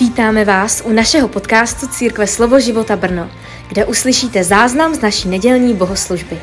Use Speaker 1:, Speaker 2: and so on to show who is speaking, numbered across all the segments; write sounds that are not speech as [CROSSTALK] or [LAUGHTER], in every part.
Speaker 1: Vítáme vás u našeho podcastu Církve Slovo života Brno, kde uslyšíte záznam z naší nedělní bohoslužby.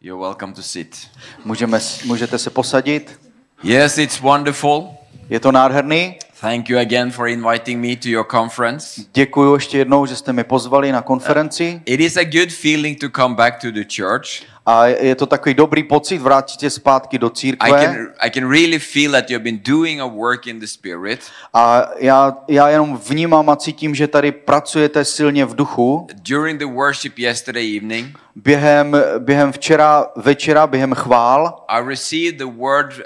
Speaker 2: You're welcome to sit.
Speaker 3: Můžeme, můžete se posadit.
Speaker 2: Yes, it's wonderful.
Speaker 3: Je to nádherný.
Speaker 2: Thank you again for inviting me to your conference.
Speaker 3: Děkuji ještě jednou, že jste mi pozvali na konferenci.
Speaker 2: It is a good feeling to come back to the church.
Speaker 3: A je to takový dobrý pocit vrátit se zpátky do
Speaker 2: I
Speaker 3: církve.
Speaker 2: can I can really feel that you've been doing a work in the spirit.
Speaker 3: A já, já jenom vnímám a cítím, že tady pracujete silně v duchu.
Speaker 2: During the worship yesterday evening,
Speaker 3: Během, během včera večera, během chvál,
Speaker 2: I received the word uh,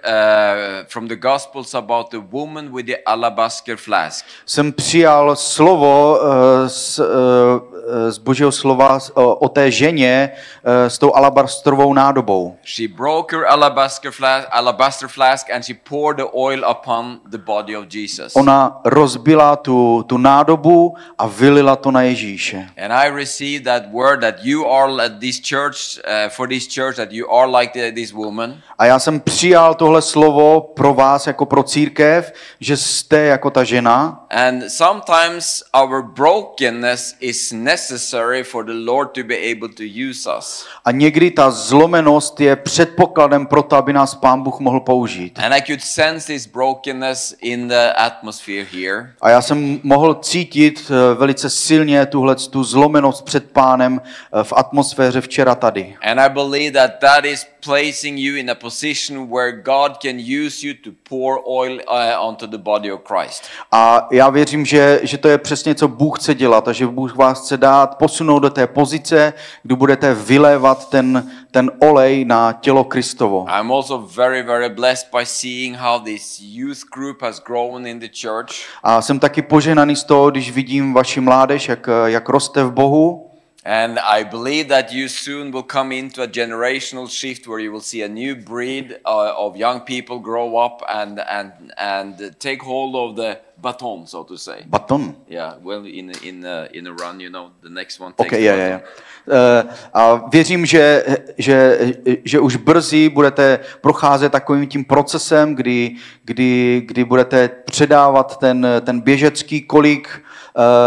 Speaker 2: from the Gospels about the woman with the alabaster flask.
Speaker 3: jsem přijal slovo eh, z, eh, z božího slova o o té ženě eh, s tou alabastrovou nádobou.
Speaker 2: She broke her alabaster flask, alabaster flask and she poured the oil upon the body of Jesus.
Speaker 3: Ona rozbila tu, tu nádobu a vylila to na Ježíše.
Speaker 2: And I received that word that you are at this church, uh, for this church, that you are like the, this woman.
Speaker 3: A já jsem přijal tohle slovo pro vás jako pro církev, že jste jako ta žena.
Speaker 2: And sometimes our brokenness is necessary for the Lord to be able to use us.
Speaker 3: A někdy ta zlomenost je předpokladem pro to, aby nás Pán Bůh mohl použít.
Speaker 2: And I could sense this brokenness in the atmosphere here.
Speaker 3: A já jsem mohl cítit eh, velice silně tuhle tu zlomenost před pánem eh, v atmosféře včera tady.
Speaker 2: And I believe that that is placing you in a position where God can use you to pour oil uh, onto the body of Christ.
Speaker 3: A já věřím, že, že to je přesně, co Bůh chce dělat a že Bůh vás chce dát, posunout do té pozice, kdy budete vylévat ten, ten olej na tělo Kristovo.
Speaker 2: I'm also very, very blessed by seeing how this youth group has grown in the church.
Speaker 3: A jsem taky poženaný z toho, když vidím vaši mládež, jak, jak roste v Bohu.
Speaker 2: And I believe that you soon will come into a generational shift where you will see a new breed uh, of young people grow up and, and, and take hold of the baton, so to say.
Speaker 3: Baton.
Speaker 2: Yeah, well, in, in, uh, in a run, you know, the next one takes
Speaker 3: je,
Speaker 2: the
Speaker 3: je,
Speaker 2: baton.
Speaker 3: je. Eh, A věřím, že, že, že už brzy budete procházet takovým tím procesem, kdy, kdy, kdy budete předávat ten, ten běžecký kolik eh,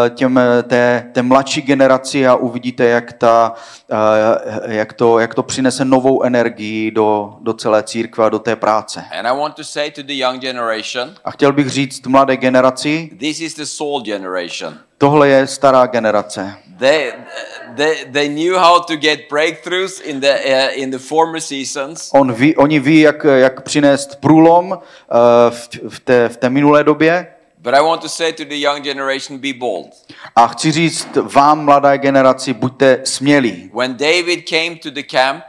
Speaker 3: těm, té, té mladší generaci a uvidíte, jak, ta, eh, jak, to, jak to přinese novou energii do, do celé církve a do té práce.
Speaker 2: And I want to say to the young generation,
Speaker 3: A chtěl bych říct mladé generaci,
Speaker 2: this is the soul generation.
Speaker 3: tohle je stará generace.
Speaker 2: They, they, they knew how to get breakthroughs in the, uh, in the former seasons.
Speaker 3: On ví, oni ví, jak, jak přinést průlom uh, v, v, té, v té minulé době.
Speaker 2: But I want to say to the young generation, be bold.
Speaker 3: A chci říct vám, mladé generaci, buďte smělí.
Speaker 2: When David came to the camp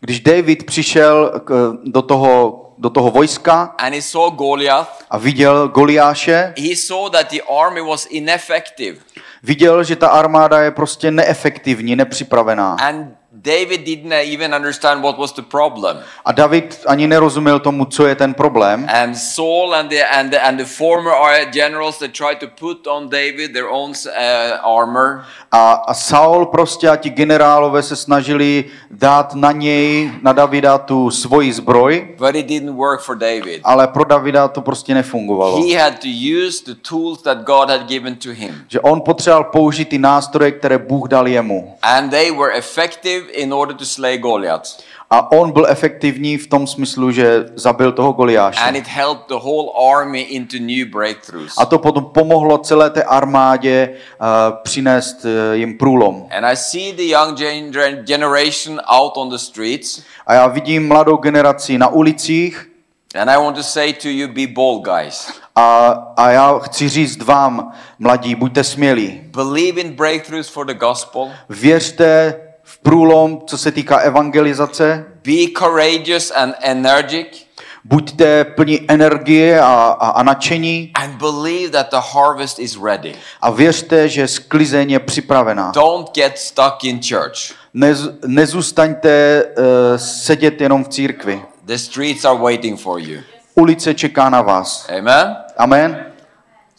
Speaker 3: Když David přišel k, do, toho, do toho vojska
Speaker 2: and he saw Goliath,
Speaker 3: a viděl Goliáše,
Speaker 2: he saw that the army was ineffective.
Speaker 3: viděl, že ta armáda je prostě neefektivní, nepřipravená.
Speaker 2: And David didn't even understand what was the problem.
Speaker 3: A David ani nerozuměl tomu, co je ten problém.
Speaker 2: And Saul and the, and the, and the former generals, they tried to put on David their own uh, armor.
Speaker 3: A, a Saul prostě a ti generálové se snažili dát na něj, na Davida tu svoji zbroj,
Speaker 2: But it didn't work for David.
Speaker 3: ale pro Davida to prostě nefungovalo.
Speaker 2: He had to use the tools that God had given to him.
Speaker 3: Že on potřeboval použít ty nástroje, které Bůh dal jemu.
Speaker 2: And they were effective in order to slay Goliath.
Speaker 3: A on byl efektivní v tom smyslu, že zabil toho Goliáše.
Speaker 2: And it helped the whole army into new breakthroughs.
Speaker 3: A to potom pomohlo celé té armádě uh, přinést uh, jim průlom.
Speaker 2: And I see the young gen- generation out on the streets.
Speaker 3: A já vidím mladou generaci na ulicích
Speaker 2: And I want to say to you, be bold, guys.
Speaker 3: a, a já chci říct vám, mladí, buďte smělí.
Speaker 2: Believe in breakthroughs for the gospel.
Speaker 3: Věřte průlom, co se týká evangelizace.
Speaker 2: Be courageous and energetic.
Speaker 3: Buďte plní energie a, a, a nadšení
Speaker 2: And believe that the harvest is ready.
Speaker 3: a věřte, že sklizeň je připravená.
Speaker 2: Don't get stuck in church.
Speaker 3: Nez, nezůstaňte uh, sedět jenom v církvi.
Speaker 2: The streets are waiting for you.
Speaker 3: Ulice čeká na vás.
Speaker 2: Amen.
Speaker 3: Amen.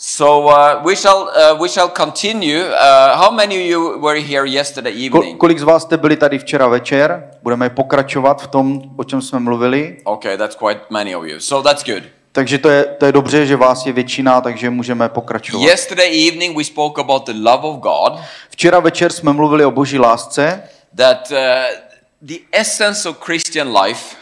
Speaker 2: So uh, we shall uh, we shall continue. Uh, how many of you were here yesterday evening?
Speaker 3: kolik z vás jste byli tady včera večer? Budeme pokračovat v tom, o čem jsme mluvili.
Speaker 2: Okay, that's quite many of you. So that's good.
Speaker 3: Takže to je, to je dobře, že vás je většina, takže můžeme pokračovat.
Speaker 2: Yesterday evening we spoke about the love of God,
Speaker 3: Včera večer jsme mluvili o boží lásce,
Speaker 2: that uh, the essence of Christian life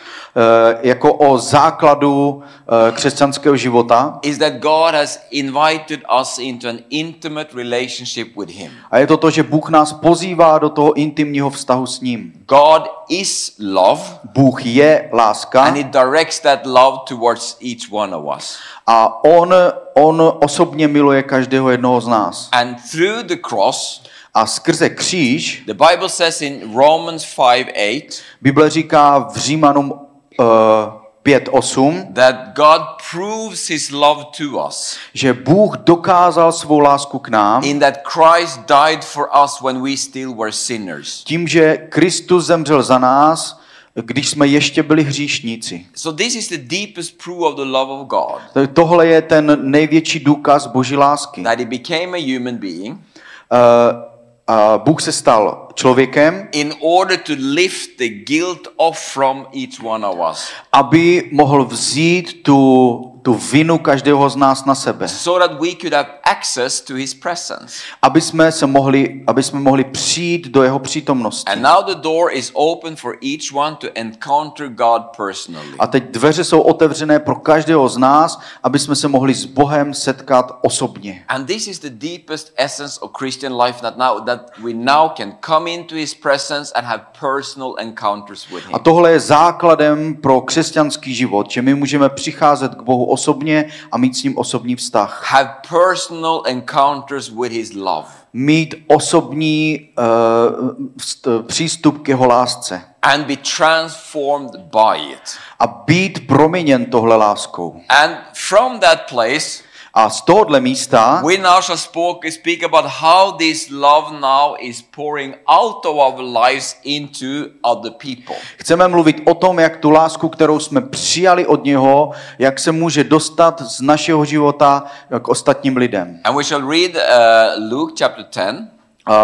Speaker 3: jako o základu eh, křesťanského života.
Speaker 2: is that God has invited us into an intimate relationship with Him.
Speaker 3: A je to to, že Bůh nás pozývá do toho intimního vztahu s ním.
Speaker 2: God is love,
Speaker 3: Bůh je láska
Speaker 2: and He directs that love towards each one of us.
Speaker 3: a on, on osobně miluje každého jednoho z nás.
Speaker 2: And through the cross,
Speaker 3: A skrze kříž,
Speaker 2: the Bible says in Romans 5 8
Speaker 3: Bible říká v Římanům 5.8,
Speaker 2: that God proves His love to us
Speaker 3: že Bůh dokázal svou lásku k nám
Speaker 2: in that Christ died for us when we still were sinners.
Speaker 3: tím, že Kristus zemřel za nás, když jsme ještě byli hříšníci.
Speaker 2: So this is the deepest proof of the love of God
Speaker 3: Tohle je ten největší důkaz boží lásky.
Speaker 2: that He became a human being
Speaker 3: Uh, uh, Bůh se stal člověkem,
Speaker 2: in order to lift the guilt off from each one of us,
Speaker 3: aby mohl vzít tu, tu vinu každého z nás na sebe.
Speaker 2: so that we could have access to His presence.
Speaker 3: Aby jsme, se mohli, aby jsme mohli přijít do jeho přítomnosti.
Speaker 2: And now the door is open for each one to encounter God personally.
Speaker 3: A teď dveře jsou otevřené pro každého z nás, aby jsme se mohli s Bohem setkat osobně.
Speaker 2: And this is the deepest essence of Christian life that now that we now can come into his presence and have personal encounters with him.
Speaker 3: A tohle je základem pro křesťanský život, že my můžeme přicházet k Bohu osobně a mít s ním osobní vztah.
Speaker 2: Have personal encounters with his love.
Speaker 3: Mít osobní uh, vst- přístup k jeho lásce.
Speaker 2: And be transformed by it.
Speaker 3: A být proměněn tohle láskou.
Speaker 2: And from that place,
Speaker 3: A z tohohle místa
Speaker 2: we now shall spoke, speak about how this love now is pouring out of our lives into other people.
Speaker 3: chceme mluvit o tom, jak tu lásku, kterou jsme přijali od něho, jak se může dostat z našeho života k ostatním lidem.
Speaker 2: And we shall read uh, Luke chapter 10,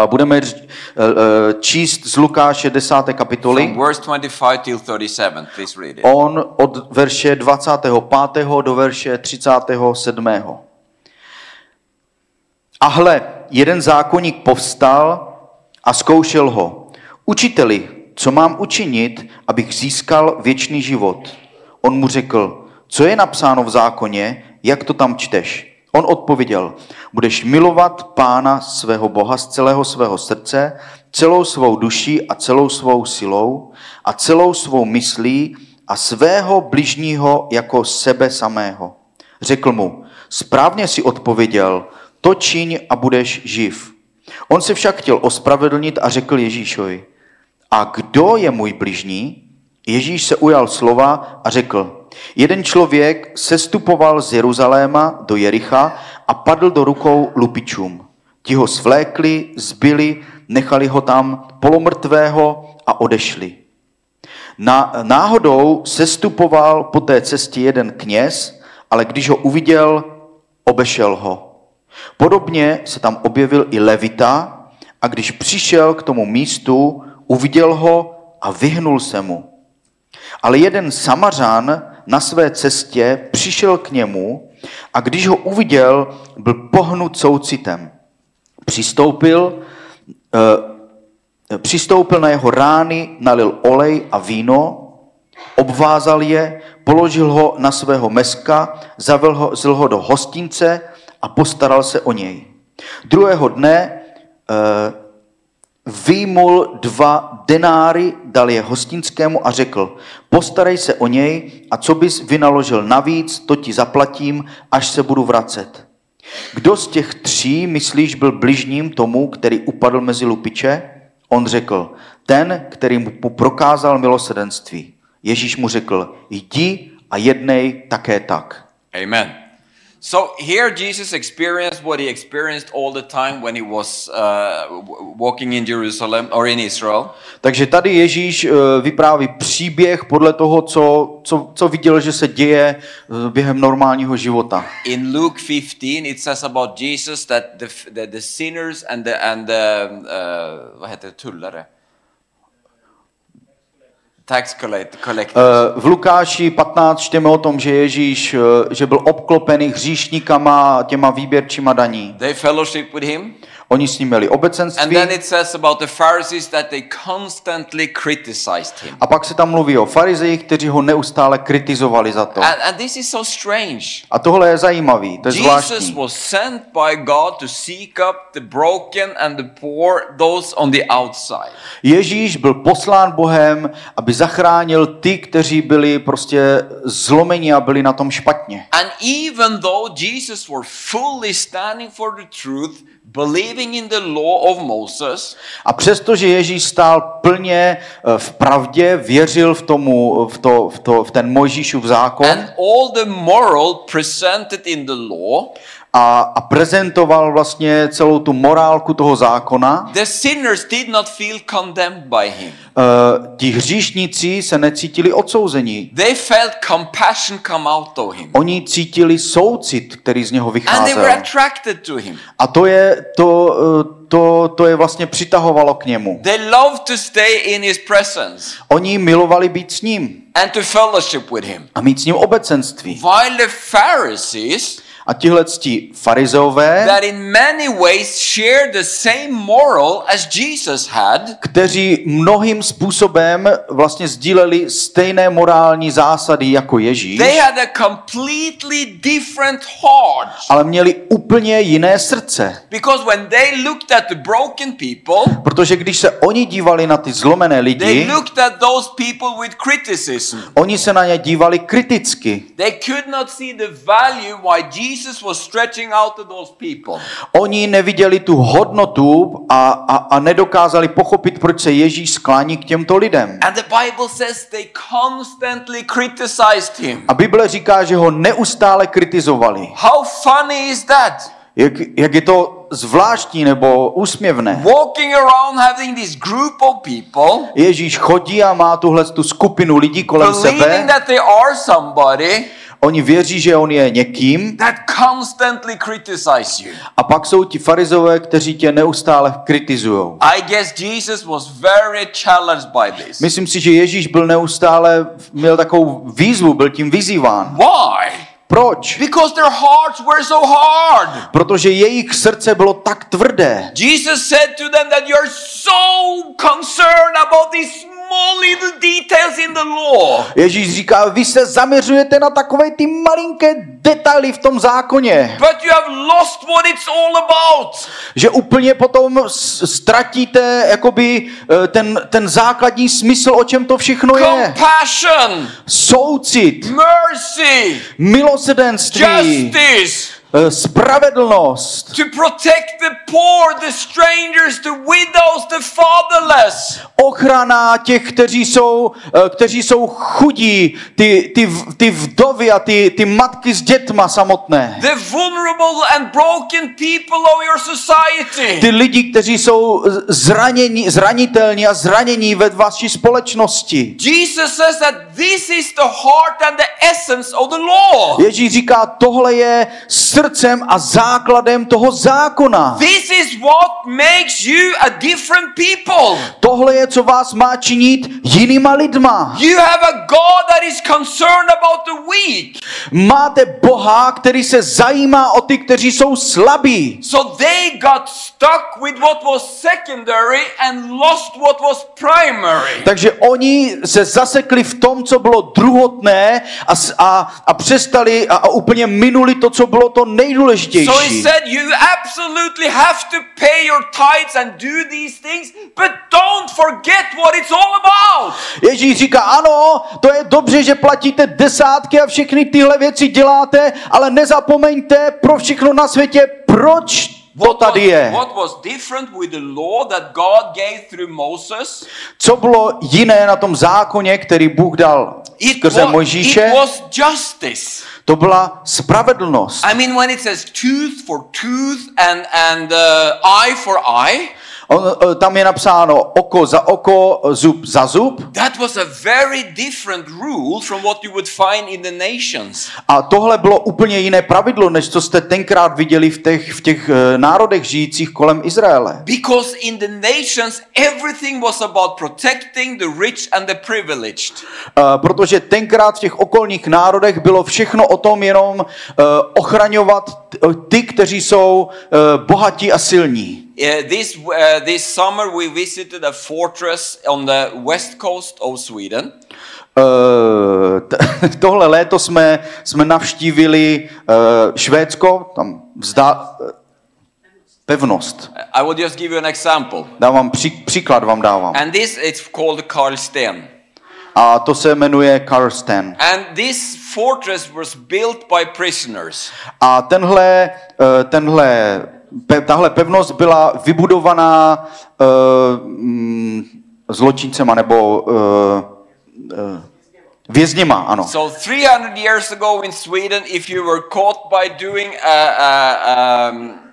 Speaker 3: Budeme eh, číst z Lukáše 10. kapitoly.
Speaker 2: from verse 25 till 37. Please read it.
Speaker 3: On od verše 25. do verše 37. A hle, jeden zákonník povstal a zkoušel ho. Učiteli, co mám učinit, abych získal věčný život? On mu řekl, co je napsáno v zákoně, jak to tam čteš? On odpověděl, budeš milovat pána svého Boha z celého svého srdce, celou svou duší a celou svou silou a celou svou myslí a svého bližního jako sebe samého. Řekl mu, správně si odpověděl, to čiň a budeš živ. On se však chtěl ospravedlnit a řekl Ježíšovi, a kdo je můj bližní? Ježíš se ujal slova a řekl, jeden člověk sestupoval z Jeruzaléma do Jericha a padl do rukou lupičům. Ti ho svlékli, zbyli, nechali ho tam polomrtvého a odešli. Na, náhodou sestupoval po té cestě jeden kněz, ale když ho uviděl, obešel ho. Podobně se tam objevil i Levita a když přišel k tomu místu, uviděl ho a vyhnul se mu. Ale jeden samařan na své cestě přišel k němu a když ho uviděl, byl pohnut soucitem. Přistoupil, eh, přistoupil na jeho rány, nalil olej a víno, obvázal je, položil ho na svého meska, zavel ho, zl ho do hostince a postaral se o něj. Druhého dne eh, vyjmul dva denáry, dal je hostinskému a řekl, postarej se o něj a co bys vynaložil navíc, to ti zaplatím, až se budu vracet. Kdo z těch tří, myslíš, byl bližním tomu, který upadl mezi lupiče? On řekl, ten, který mu prokázal milosedenství. Ježíš mu řekl, jdi a jednej také tak.
Speaker 2: Amen. So here Jesus experienced what he experienced all the time when he was uh, walking in Jerusalem or in Israel.
Speaker 3: Takže tady Ježíš eh, vypráví příběh podle toho, co, co, co viděl, že se děje eh, během normálního života.
Speaker 2: In Luke 15, it says about Jesus that the, the, the sinners and the, and the uh, vad heter det, tullare? Tax collect- collectors.
Speaker 3: Eh, V Lukáši 15 čteme o tom, že Ježíš, eh, že byl obklopený hříšníkama, těma výběrčíma daní.
Speaker 2: They fellowship with him.
Speaker 3: Oni s ním měli
Speaker 2: And
Speaker 3: obecenství.
Speaker 2: then it says about the Pharisees that they constantly criticized him.
Speaker 3: A pak se tam mluví o farizejích, kteří ho neustále kritizovali za to.
Speaker 2: And, and this is so strange.
Speaker 3: A tohle je zajímavý, to je
Speaker 2: Jesus
Speaker 3: zvláštní.
Speaker 2: was sent by God to seek up the broken and the poor, those on the outside.
Speaker 3: Ježíš byl poslán Bohem, aby zachránil ty, kteří byli prostě zlomeni a byli na tom špatně.
Speaker 2: And even though Jesus were fully standing for the truth, believing in the law of Moses,
Speaker 3: A přestože Ježíš stál plně eh, v pravdě, věřil v, tomu, v, to, v, to, v ten Mojžíšův zákon
Speaker 2: and all the moral presented in the law,
Speaker 3: a, a prezentoval vlastně celou tu morálku toho zákona,
Speaker 2: the sinners did not feel condemned by him.
Speaker 3: uh, ti hříšníci se necítili odsouzení.
Speaker 2: They felt compassion come out of him.
Speaker 3: Oni cítili soucit, který z něho
Speaker 2: And they
Speaker 3: vycházel.
Speaker 2: were attracted to him.
Speaker 3: A to je, to, eh, to, to je vlastně přitahovalo k němu.
Speaker 2: They loved to stay in his presence
Speaker 3: Oni milovali být s ním
Speaker 2: and to fellowship with him.
Speaker 3: a mít s ním obecenství.
Speaker 2: While the Pharisees,
Speaker 3: A tihle ctí farizeové,
Speaker 2: that in many ways share the same moral as Jesus had,
Speaker 3: kteří mnohým způsobem vlastně sdíleli stejné morální zásady jako Ježíš,
Speaker 2: they had a completely different heart.
Speaker 3: ale měli úplně jiné srdce.
Speaker 2: Because when they looked at the broken people,
Speaker 3: Protože když se oni dívali na ty zlomené
Speaker 2: they
Speaker 3: lidi,
Speaker 2: looked at those people with criticism.
Speaker 3: oni se na ně dívali kriticky.
Speaker 2: They could not see the value why Jesus was stretching out to those people.
Speaker 3: Oni neviděli tu hodnotu a, a, a nedokázali pochopit, proč se Ježíš sklání k těmto lidem.
Speaker 2: And the Bible says they constantly criticized him.
Speaker 3: A Bible říká, že ho neustále kritizovali.
Speaker 2: How funny is that?
Speaker 3: Jak, jak je to zvláštní nebo úsměvné.
Speaker 2: Walking around having this group of people,
Speaker 3: Ježíš chodí a má tuhle tu skupinu lidí kolem sebe.
Speaker 2: that they are somebody
Speaker 3: Oni věří, že on je někým.
Speaker 2: that constantly criticize you.
Speaker 3: A pak jsou ti farizové, kteří tě neustále kritizují.
Speaker 2: I guess Jesus was very challenged by this.
Speaker 3: Myslím si, že Ježíš byl neustále, měl takovou výzvu, byl tím vyzýván.
Speaker 2: Why?
Speaker 3: Proč?
Speaker 2: Because their hearts were so hard.
Speaker 3: Protože jejich srdce bylo tak tvrdé.
Speaker 2: Jesus said to them that you're so concerned about these small little details in the law.
Speaker 3: Ježíš říká, vy se zaměřujete na takové ty malinké detaily v tom zákoně,
Speaker 2: But you have lost what it's all about.
Speaker 3: že úplně potom ztratíte jakoby eh, ten, ten základní smysl, o čem to všechno je.
Speaker 2: Compassion,
Speaker 3: Soucit,
Speaker 2: mercy,
Speaker 3: milosrdenství,
Speaker 2: justice,
Speaker 3: spravedlnost,
Speaker 2: to protect the poor, the strangers, the widows, the fatherless.
Speaker 3: ochrana těch, kteří jsou, eh, kteří jsou chudí, ty, ty, ty vdovy a ty, ty matky s dětma samotné.
Speaker 2: The vulnerable and broken people of your society.
Speaker 3: Ty lidi, kteří jsou zranění, zranitelní a zranění ve vaší společnosti.
Speaker 2: Jesus says that this is the heart and the essence of the law.
Speaker 3: Ježíš říká, tohle je srdcem a základem toho zákona.
Speaker 2: This is what makes you a different people.
Speaker 3: Tohle je, co vás má činit jinýma lidma.
Speaker 2: You have a God that is concerned about the weak.
Speaker 3: Máte Boha, který se zajímá o ty, kteří jsou slabí.
Speaker 2: So they got stuck with what was secondary and lost what was primary.
Speaker 3: Takže oni se zasekli v tom, co bylo druhotné a, a, a přestali a, a úplně minuli to, co bylo to
Speaker 2: So he
Speaker 3: nejdůležitější.
Speaker 2: said, You absolutely have to pay your tithes and do these things, but don't forget what it's all about.
Speaker 3: Ježíš říká, ano, to je dobře, že platíte desátky a všechny tyhle věci děláte, ale nezapomeňte pro všechno na světě, proč to tady je.
Speaker 2: what was different with the law that God gave through Moses?
Speaker 3: Co bylo jiné na tom zákoně, který Bůh dal skrze Mojžíše?
Speaker 2: it was justice.
Speaker 3: To byla spravedlnost.
Speaker 2: I mean, when it says tooth for tooth and, and uh, eye for eye,
Speaker 3: On, eh, tam je napsáno oko za oko, zub za zub.
Speaker 2: That was a very different rule from what you would find in the nations.
Speaker 3: A tohle bylo úplně jiné pravidlo, než co jste tenkrát viděli v těch, v těch eh, národech žijících kolem Izraele.
Speaker 2: Because in the nations, everything was about protecting the rich and the privileged.
Speaker 3: Eh, Protože tenkrát v těch okolních národech bylo všechno o tom jenom eh, ochraňovat ty, kteří jsou eh, bohatí a silní.
Speaker 2: Uh, this, uh, this summer, we visited a fortress on the west coast of Sweden.
Speaker 3: T- [LAUGHS] Tohle léto jsme, jsme navštívili eh, Švédsko, tam vzda, eh, pevnost.
Speaker 2: I will just give you an example.
Speaker 3: Dávám pří, příklad vám dávám.
Speaker 2: And this it's called Karlsten.
Speaker 3: A to se jmenuje Karsten.
Speaker 2: And this fortress was built by prisoners.
Speaker 3: A tenhle, eh, tenhle, pe, tahle pevnost byla vybudovaná uh, zločincema nebo uh, uh, vězněma, ano.
Speaker 2: So 300 years ago in Sweden, if you were caught by doing uh, uh, um,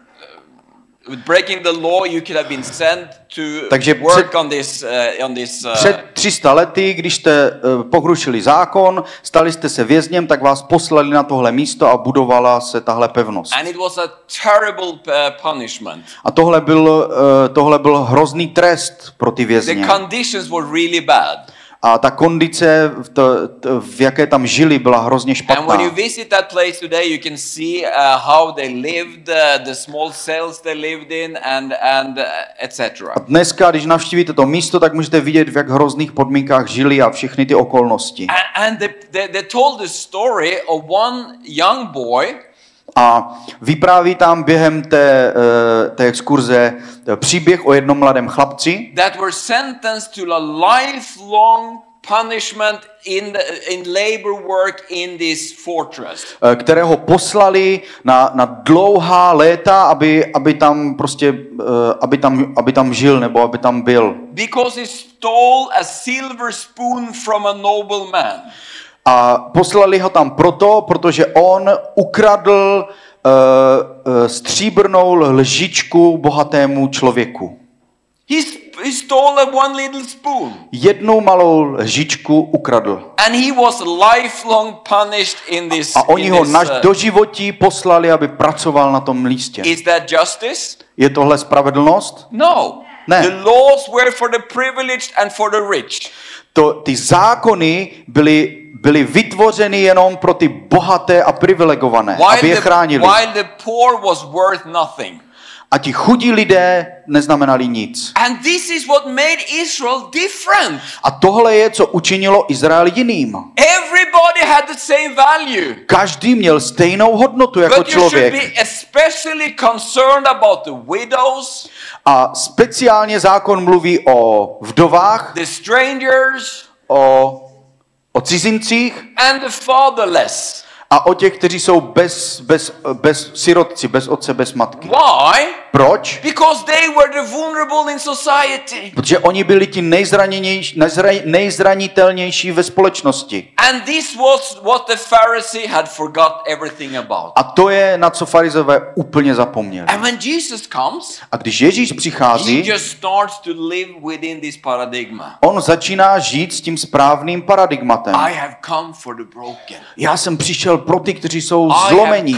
Speaker 3: Takže před-
Speaker 2: on this uh, on this. Uh,
Speaker 3: Před 300 lety, když jste uh, pohrušili zákon, stali jste se vězněm, tak vás poslali na tohle místo a budovala se tahle pevnost.
Speaker 2: and it was a terrible uh, punishment.
Speaker 3: A tohle byl, uh, tohle byl hrozný trest pro ty
Speaker 2: The
Speaker 3: vězně.
Speaker 2: conditions were really bad.
Speaker 3: A ta kondice, v, to, to, v jaké tam žili, byla hrozně
Speaker 2: And when
Speaker 3: špatná.
Speaker 2: you visit that place today, you can see uh, how they lived, uh, the small cells they lived in, and and uh, etc.
Speaker 3: A dneska, když navštívíte to místo, tak můžete vidět, v jak hrozných podmínkách žili a všechny ty okolnosti.
Speaker 2: And, and they, they, they told the story of one young boy
Speaker 3: A vypráví tam během té, eh, té exkurze eh, příběh o jednom mladém chlapci,
Speaker 2: that were sentenced to a lifelong punishment in the, in labor work in this fortress.
Speaker 3: eh, kterého poslali na, na dlouhá léta, aby, aby, tam prostě, aby, tam, aby tam žil nebo aby tam byl.
Speaker 2: Because he stole a silver spoon from a nobleman.
Speaker 3: A poslali ho tam proto, protože on ukradl uh, stříbrnou lžičku bohatému člověku.
Speaker 2: He, stole one little spoon.
Speaker 3: Jednu malou lžičku ukradl.
Speaker 2: And he was lifelong punished in this.
Speaker 3: A oni
Speaker 2: in
Speaker 3: ho
Speaker 2: this,
Speaker 3: naž
Speaker 2: uh,
Speaker 3: do životí poslali, aby pracoval na tom místě.
Speaker 2: is that justice?
Speaker 3: Je tohle spravedlnost?
Speaker 2: No.
Speaker 3: Ne.
Speaker 2: The laws were for the privileged and for the rich.
Speaker 3: To, ty zákony byly, byly vytvořeny jenom pro ty bohaté a privilegované, aby
Speaker 2: While
Speaker 3: je
Speaker 2: the,
Speaker 3: chránili.
Speaker 2: while the poor was worth nothing.
Speaker 3: A ti chudí lidé neznamenali nic.
Speaker 2: And this is what made Israel different.
Speaker 3: A tohle je, co učinilo Izrael jiným.
Speaker 2: Everybody had the same value.
Speaker 3: Každý měl stejnou hodnotu jako
Speaker 2: But you should
Speaker 3: člověk.
Speaker 2: be especially concerned about the widows,
Speaker 3: A speciálně zákon mluví o vdovách,
Speaker 2: the strangers,
Speaker 3: o, o cizincích
Speaker 2: and the fatherless.
Speaker 3: A o těch, kteří jsou bez, bez, bez sirotci, bez otce, bez matky.
Speaker 2: Why?
Speaker 3: Proč?
Speaker 2: Because they were the vulnerable in society.
Speaker 3: Protože oni byli ti nejzraněnější- nejzranitelnější ve společnosti.
Speaker 2: And this was what the Pharisee had forgot everything about.
Speaker 3: A to je, na co farizové úplně zapomněli.
Speaker 2: And when Jesus comes,
Speaker 3: A když Ježíš
Speaker 2: he
Speaker 3: přichází,
Speaker 2: just starts to live within this paradigma.
Speaker 3: on začíná žít s tím správným paradigmatem.
Speaker 2: I have come for the broken.
Speaker 3: Já jsem přišel pro ty, kteří jsou zlomení.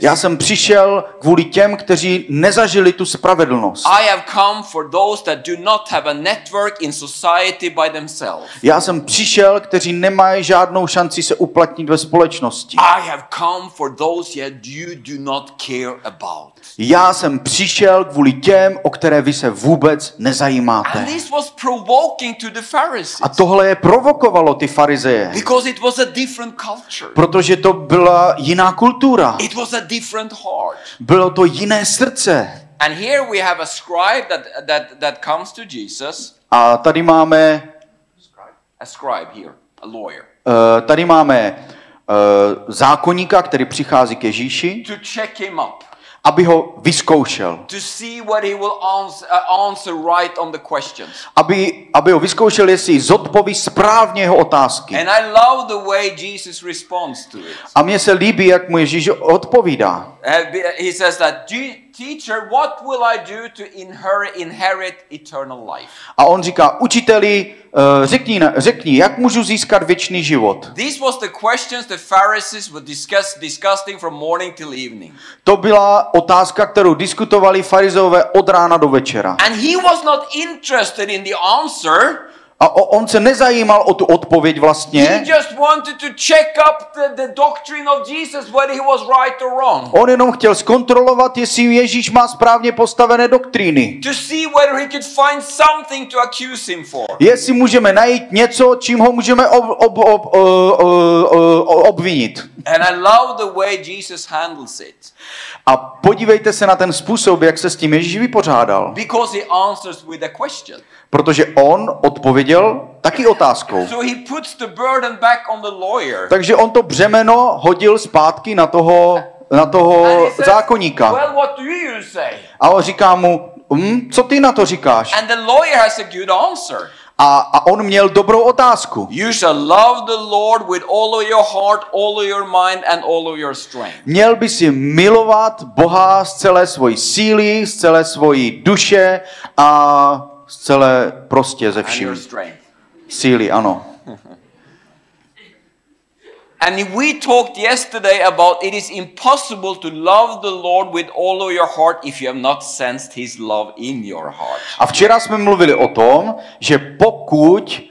Speaker 3: Já jsem přišel kvůli těm, kteří nezažili tu spravedlnost. Já jsem přišel, kteří nemají žádnou šanci se uplatnit ve společnosti. Já jsem přišel kvůli těm, o které vy se vůbec nezajímáte. A tohle je provokovalo ty farizeje,
Speaker 2: because it was a different culture.
Speaker 3: protože to byla jiná kultura.
Speaker 2: It was a different heart.
Speaker 3: Bylo to jiné srdce.
Speaker 2: And here we have a scribe that, that, that comes to Jesus.
Speaker 3: A tady máme,
Speaker 2: A scribe here, a lawyer.
Speaker 3: eh, tady máme eh, zákonníka, který přichází k Ježíši,
Speaker 2: To check him up.
Speaker 3: Aby ho vyzkoušel.
Speaker 2: To see what he will answer, uh, answer right on the questions.
Speaker 3: Aby, aby ho vyzkoušel, jestli zodpoví správně jeho otázky.
Speaker 2: And I love the way Jesus responds to it.
Speaker 3: A mně se líbí, jak mu Ježíš odpovídá.
Speaker 2: Uh, He says that "Je- teacher, what will I do to inherit, eternal life?
Speaker 3: A on říká, učiteli, eh, řekni, řekni, jak můžu získat věčný život?
Speaker 2: These was the questions the Pharisees were discuss, discussing from morning till evening.
Speaker 3: To byla otázka, kterou diskutovali farizeové od rána do večera.
Speaker 2: And he was not interested in the answer.
Speaker 3: A on se nezajímal o tu odpověď vlastně. On jenom chtěl zkontrolovat, jestli Ježíš má správně postavené doktríny.
Speaker 2: To see whether he could find something to accuse him for.
Speaker 3: Jestli můžeme najít něco, čím ho můžeme ob, ob, ob, ob, ob, obvinit.
Speaker 2: And I love the way Jesus handles it.
Speaker 3: A podívejte se na ten způsob, jak se s tím Ježíš vypořádal.
Speaker 2: Because he answers with a question.
Speaker 3: Protože on odpověděl taky otázkou.
Speaker 2: So he puts the burden back on the lawyer.
Speaker 3: Takže on to břemeno hodil zpátky na toho, na toho
Speaker 2: says,
Speaker 3: zákonníka.
Speaker 2: Well, what do you say?
Speaker 3: A on říká mu, hm, co ty na to říkáš?
Speaker 2: And the lawyer has a good answer.
Speaker 3: A, a on měl dobrou otázku.
Speaker 2: You shall love the Lord with all of your heart, all of your mind, and all of your strength.
Speaker 3: Měl by si milovat Boha z celé svojí síly, z celé svojí duše a z celé prostě ze vším. Síly, ano. [LAUGHS]
Speaker 2: And we talked yesterday about it is impossible to love the Lord with all of your heart if you have not sensed his love in your heart.
Speaker 3: A včera jsme mluvili o tom, že pokud e,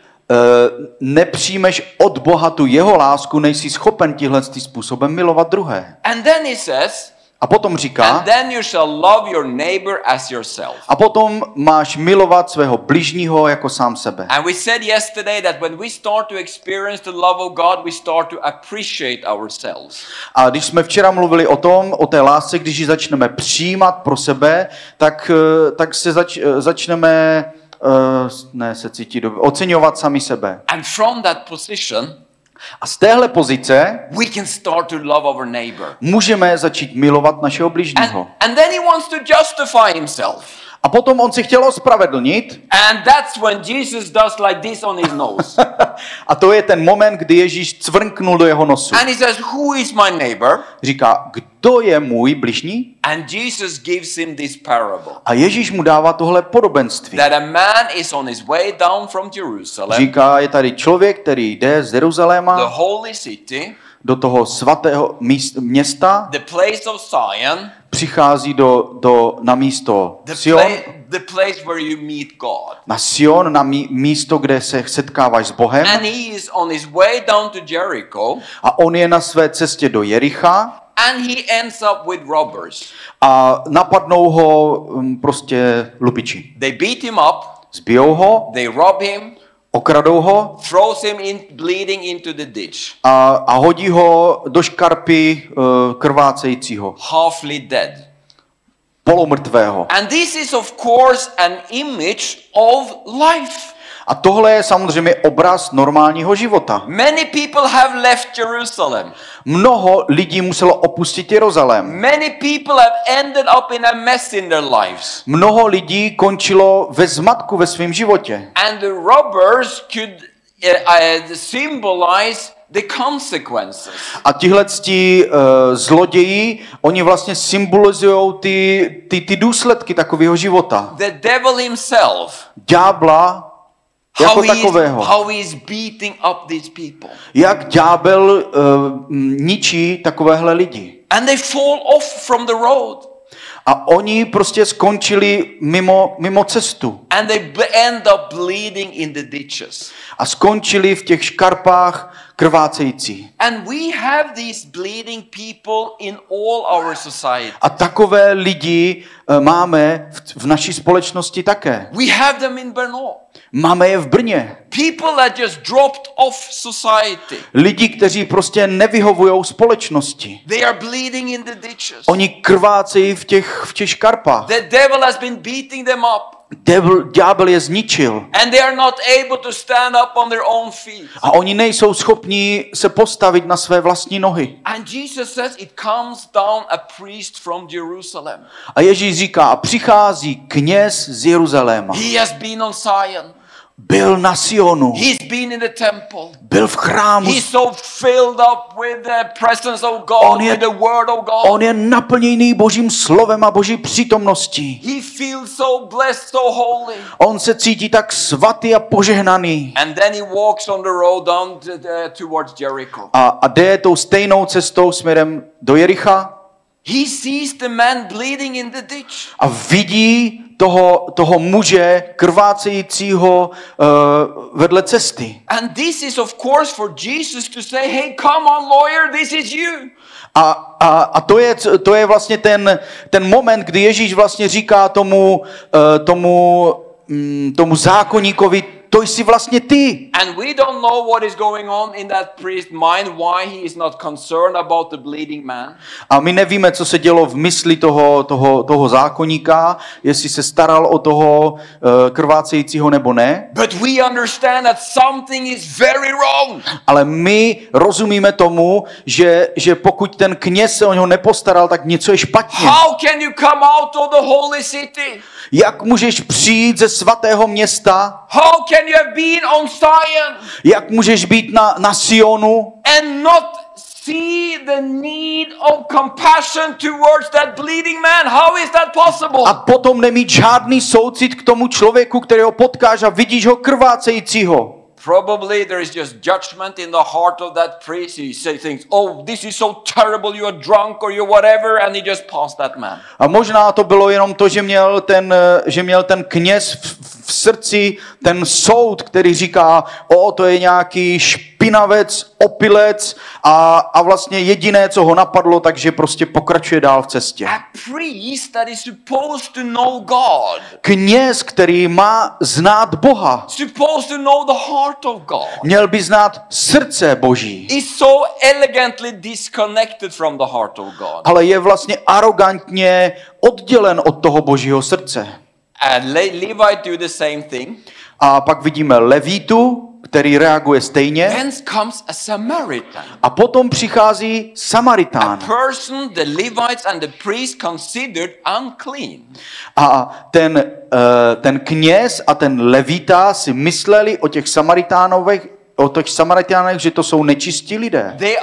Speaker 3: nepřijmeš od Boha tu jeho lásku, nejsi schopen tíhle způsobem milovat druhé.
Speaker 2: And then he says,
Speaker 3: A potom říká,
Speaker 2: and then you shall love your neighbor as yourself.
Speaker 3: a potom máš milovat svého bližního jako sám sebe.
Speaker 2: And we said yesterday that when we start to experience the love of God, we start to appreciate ourselves.
Speaker 3: A když jsme včera mluvili o tom, o té lásce, když ji začneme přijímat pro sebe, tak, eh, tak se zač, eh, začneme uh, ne se cítit dobře, oceňovat sami sebe.
Speaker 2: And from that position,
Speaker 3: A z téhle pozice
Speaker 2: we can start to love our neighbor.
Speaker 3: můžeme začít milovat našeho
Speaker 2: And,
Speaker 3: bližního.
Speaker 2: and then he wants to justify himself.
Speaker 3: A potom on si chtěl ospravedlnit
Speaker 2: And that's when Jesus does like this on his nose. [LAUGHS]
Speaker 3: a to je ten moment, kdy Ježíš cvrknul do jeho nosu.
Speaker 2: and he says, Who is my neighbor?
Speaker 3: Říká, kdo je můj bližní?
Speaker 2: And Jesus gives him this parable
Speaker 3: A Ježíš mu dává tohle podobenství.
Speaker 2: that a man is on his way down from Jerusalem,
Speaker 3: Říká, je tady člověk, který jde z
Speaker 2: the
Speaker 3: Jeruzaléma
Speaker 2: holy city,
Speaker 3: do toho svatého města,
Speaker 2: the place of Zion,
Speaker 3: přichází do, do, na místo Sion,
Speaker 2: the place where you meet God.
Speaker 3: na Sion, na mí, místo, kde se setkáváš s Bohem.
Speaker 2: And he is on his way down to Jericho,
Speaker 3: A on je na své cestě do Jericha
Speaker 2: and he ends up with robbers.
Speaker 3: a napadnou ho um, prostě lupiči.
Speaker 2: They beat him up,
Speaker 3: Zbijou ho,
Speaker 2: they rob him,
Speaker 3: okradou ho
Speaker 2: throws him in bleeding into the ditch,
Speaker 3: a, a hodí ho do škarpy uh, krvácejícího,
Speaker 2: halfly dead.
Speaker 3: polomrtvého.
Speaker 2: And this is, of course, an image of life.
Speaker 3: A tohle je samozřejmě obraz normálního života.
Speaker 2: Many people have left Jerusalem.
Speaker 3: Mnoho lidí muselo opustit Jeruzalém.
Speaker 2: Many people have ended up in a mess in their lives.
Speaker 3: Mnoho lidí končilo ve zmatku ve svém životě.
Speaker 2: And the robbers could uh, symbolize the consequences.
Speaker 3: A tihle uh, zloději, oni vlastně symbolizují ty, ty, ty důsledky takového života.
Speaker 2: The devil himself,
Speaker 3: Ďábla jako
Speaker 2: how he, is,
Speaker 3: takového.
Speaker 2: how he is beating up these people.
Speaker 3: Jak ďábel uh, ničí takovéhle lidi.
Speaker 2: And they fall off from the road.
Speaker 3: A oni prostě skončili mimo, mimo cestu.
Speaker 2: And they end up bleeding in the ditches.
Speaker 3: A skončili v těch škarpách krvácející.
Speaker 2: And we have these bleeding people in all our society.
Speaker 3: A takové lidi eh, máme v, v naší společnosti také.
Speaker 2: We have them in Brno.
Speaker 3: Máme je v Brně.
Speaker 2: People that just dropped off society.
Speaker 3: Lidi, kteří prostě nevyhovují společnosti.
Speaker 2: They are bleeding in the ditches.
Speaker 3: Oni krvácejí v těch, v těch škarpách.
Speaker 2: The devil has been beating them up.
Speaker 3: Devil, ďábel je zničil.
Speaker 2: And they are not able to stand up on their own feet.
Speaker 3: A oni nejsou schopni se postavit na své vlastní nohy.
Speaker 2: And Jesus says it comes down a priest from Jerusalem.
Speaker 3: A Ježíš říká, a přichází kněz z Jeruzaléma.
Speaker 2: He has been on Zion.
Speaker 3: Byl na Sionu,
Speaker 2: He's been in the temple.
Speaker 3: byl v chrámu,
Speaker 2: He's so filled up with the presence of God,
Speaker 3: On je-
Speaker 2: with the word of God.
Speaker 3: on je naplněný božím slovem a boží přítomností.
Speaker 2: He feels so blessed, so holy.
Speaker 3: On se cítí tak svatý a požehnaný.
Speaker 2: And then he walks on the road down to the, towards Jericho.
Speaker 3: A, a jde tou stejnou cestou směrem do Jericha
Speaker 2: He sees the man bleeding in the ditch.
Speaker 3: a vidí toho, toho muže krvácejícího uh, vedle cesty.
Speaker 2: And this is, of course, for Jesus to say, Hey, come on, lawyer, this is you.
Speaker 3: A, a, a to, je, to je vlastně ten, ten moment, kdy Ježíš vlastně říká tomu, uh, tomu, mm, tomu zákonníkovi, to jsi vlastně ty.
Speaker 2: And we don't know what is going on in that priest's mind, why he is not concerned about the bleeding man.
Speaker 3: A my nevíme, co se dělo v mysli toho, toho, toho zákonníka, jestli se staral o toho uh, krvácejícího nebo ne.
Speaker 2: But we understand that something is very wrong.
Speaker 3: Ale my rozumíme tomu, že, že pokud ten kněz se o něho nepostaral, tak něco je špatně.
Speaker 2: How can you come out of the holy city?
Speaker 3: Jak můžeš přijít ze svatého města?
Speaker 2: How can you have been on Zion
Speaker 3: Jak můžeš být na, na Sionu
Speaker 2: and not see the need of compassion towards that bleeding man? How is that possible?
Speaker 3: a potom nemít žádný soucit k tomu člověku, kterého potkáš a vidíš ho krvácejícího?
Speaker 2: Probably there is just judgment in the heart of that priest. He say things, oh, this is so terrible, you are drunk or you're whatever, and he just passed that man.
Speaker 3: A možná to bylo jenom to, že měl ten, eh, že měl ten kněz v, v srdci ten soud, který říká, o, to je nějaký špinavec, opilec a, a vlastně jediné, co ho napadlo, takže prostě pokračuje dál v cestě. Kněz, který má znát Boha, měl by znát srdce Boží, ale je vlastně arrogantně oddělen od toho Božího srdce.
Speaker 2: And Le- Levite do the same thing.
Speaker 3: A pak vidíme Levítu, který reaguje stejně.
Speaker 2: A
Speaker 3: potom přichází Samaritán. A ten, eh, ten kněz a ten levita si mysleli o těch Samaritánových, o těch Samaritánech, že to jsou nečistí lidé.
Speaker 2: They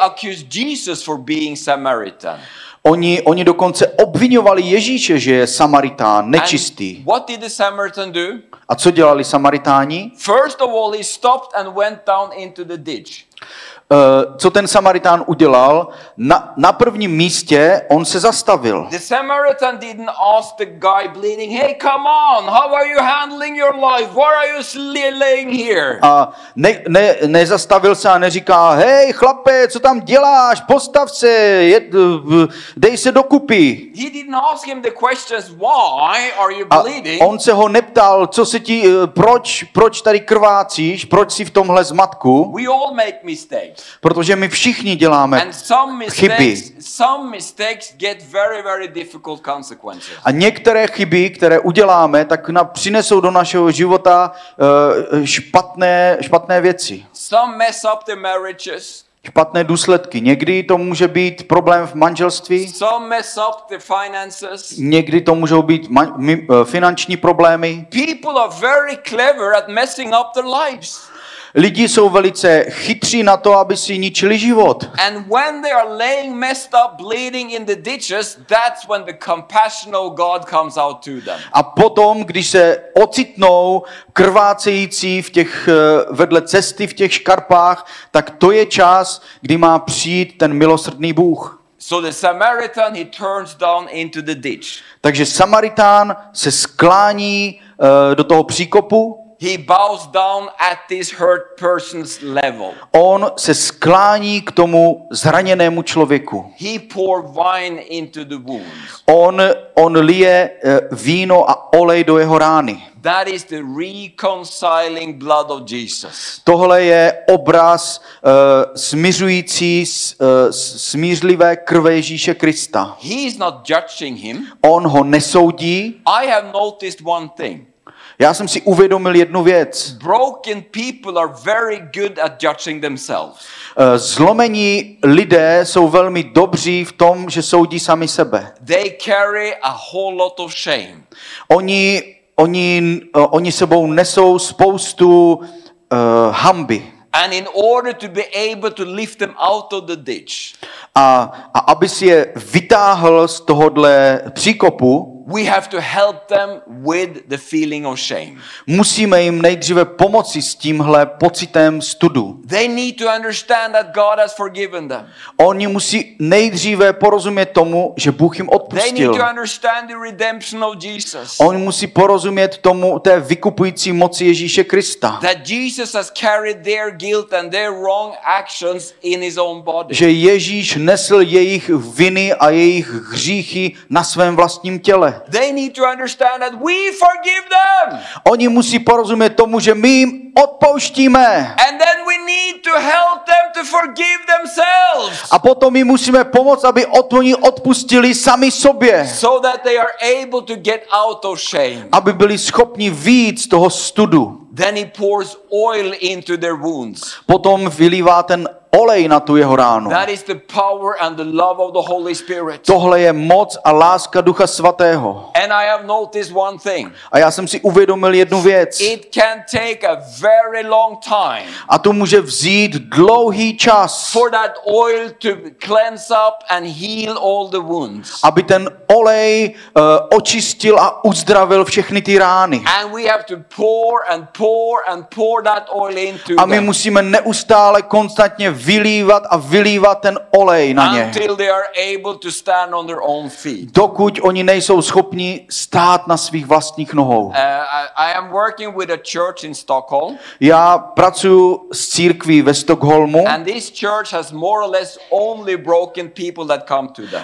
Speaker 2: Jesus for being Samaritan.
Speaker 3: Oni, oni dokonce obvinovali Ježíše, že je Samaritán,
Speaker 2: And
Speaker 3: nečistý.
Speaker 2: what did the Samaritan do?
Speaker 3: A co dělali Samaritáni?
Speaker 2: First of all, he stopped and went down into the ditch.
Speaker 3: Eh, Co ten Samaritán udělal? Na, na prvním místě on se zastavil.
Speaker 2: The Samaritan didn't ask the guy bleeding, "Hey, come on, how are you handling your life? Why are you laying here?"
Speaker 3: A ne, ne, nezastavil se a neříká, hej chlape, co tam děláš, postav se, je, v- dej se dokupy.
Speaker 2: He didn't ask him the questions, "Why are you
Speaker 3: A
Speaker 2: bleeding?"
Speaker 3: on se ho neptal, co se ti, eh, proč, proč tady krvácíš, proč jsi v tomhle zmatku,
Speaker 2: We all make mistakes.
Speaker 3: Protože my všichni děláme chyby. A některé chyby, které uděláme, tak na, přinesou do našeho života eh, špatné, špatné věci. Špatné důsledky. Někdy to může být problém v manželství, někdy to můžou být eh, finanční problémy.
Speaker 2: People are very clever at messing up their lives.
Speaker 3: Lidi jsou velice chytří na to, aby si ničili život.
Speaker 2: And when they are laying messed up, bleeding in the ditches, that's when the compassion of God comes out to them.
Speaker 3: A potom, když se ocitnou krvácející v těch, eh, vedle cesty v těch škarpách, tak to je čas, kdy má přijít ten milosrdný Bůh.
Speaker 2: So the Samaritan, he turns down into the ditch.
Speaker 3: Takže Samaritán se sklání eh, do toho příkopu,
Speaker 2: He bows down at this hurt person's level.
Speaker 3: on se sklání k tomu zraněnému člověku.
Speaker 2: He pour wine into the wounds.
Speaker 3: On, on lije eh, víno a olej do jeho rány.
Speaker 2: That is the reconciling blood of Jesus.
Speaker 3: Tohle je obraz uh, smiřující, s- uh, smířlivé krve Ježíše Krista.
Speaker 2: He is not judging him.
Speaker 3: On ho nesoudí.
Speaker 2: I have noticed one thing.
Speaker 3: Já jsem si uvědomil jednu věc.
Speaker 2: Broken people are very good at judging themselves.
Speaker 3: Uh, zlomení lidé jsou velmi dobří v tom, že soudí sami sebe.
Speaker 2: They carry a whole lot of shame.
Speaker 3: Oni oni, uh, oni sebou nesou spoustu uh, hamby.
Speaker 2: And in order to be able to lift them out of the ditch,
Speaker 3: A, a aby si je vytáhl z tohohle příkopu,
Speaker 2: we have to help them with the feeling of shame.
Speaker 3: musíme jim nejdříve pomoci s tímhle pocitem studu.
Speaker 2: They need to understand that God has forgiven them.
Speaker 3: Oni musí nejdříve porozumět tomu, že Bůh jim
Speaker 2: They need
Speaker 3: odpustil.
Speaker 2: to understand the redemption of Jesus.
Speaker 3: Oni musí porozumět tomu té vykupující moci Ježíše Krista.
Speaker 2: That Jesus has carried their guilt and their wrong actions in his own body.
Speaker 3: Že Ježíš nesl jejich viny a jejich hříchy na svém vlastním těle.
Speaker 2: They need to understand that we forgive them.
Speaker 3: Oni musí porozumět tomu, že my jim odpouštíme.
Speaker 2: And then we need to help them to forgive themselves.
Speaker 3: A potom jim musíme pomoct, aby oni odpustili sami sobě.
Speaker 2: So that they are able to get out of shame.
Speaker 3: Aby byli schopni výjít z toho studu.
Speaker 2: Then he pours oil into their wounds.
Speaker 3: Potom vylívá ten olej na tu jeho ránu.
Speaker 2: That is the power and the love of the Holy Spirit.
Speaker 3: Tohle je moc a láska Ducha Svatého.
Speaker 2: And I have noticed one thing.
Speaker 3: A já jsem si uvědomil jednu věc.
Speaker 2: It can take a very long time
Speaker 3: A to může vzít dlouhý čas,
Speaker 2: for that oil to cleanse up and heal all the wounds.
Speaker 3: aby ten olej uh, očistil a uzdravil všechny ty rány.
Speaker 2: And we have to pour and pour and pour that oil into
Speaker 3: A my
Speaker 2: them
Speaker 3: musíme neustále konstantně vylívat a vylívat ten olej na ně. Dokud oni nejsou schopni stát na svých vlastních nohou.
Speaker 2: Uh,
Speaker 3: Já pracuji s církví ve Stockholmu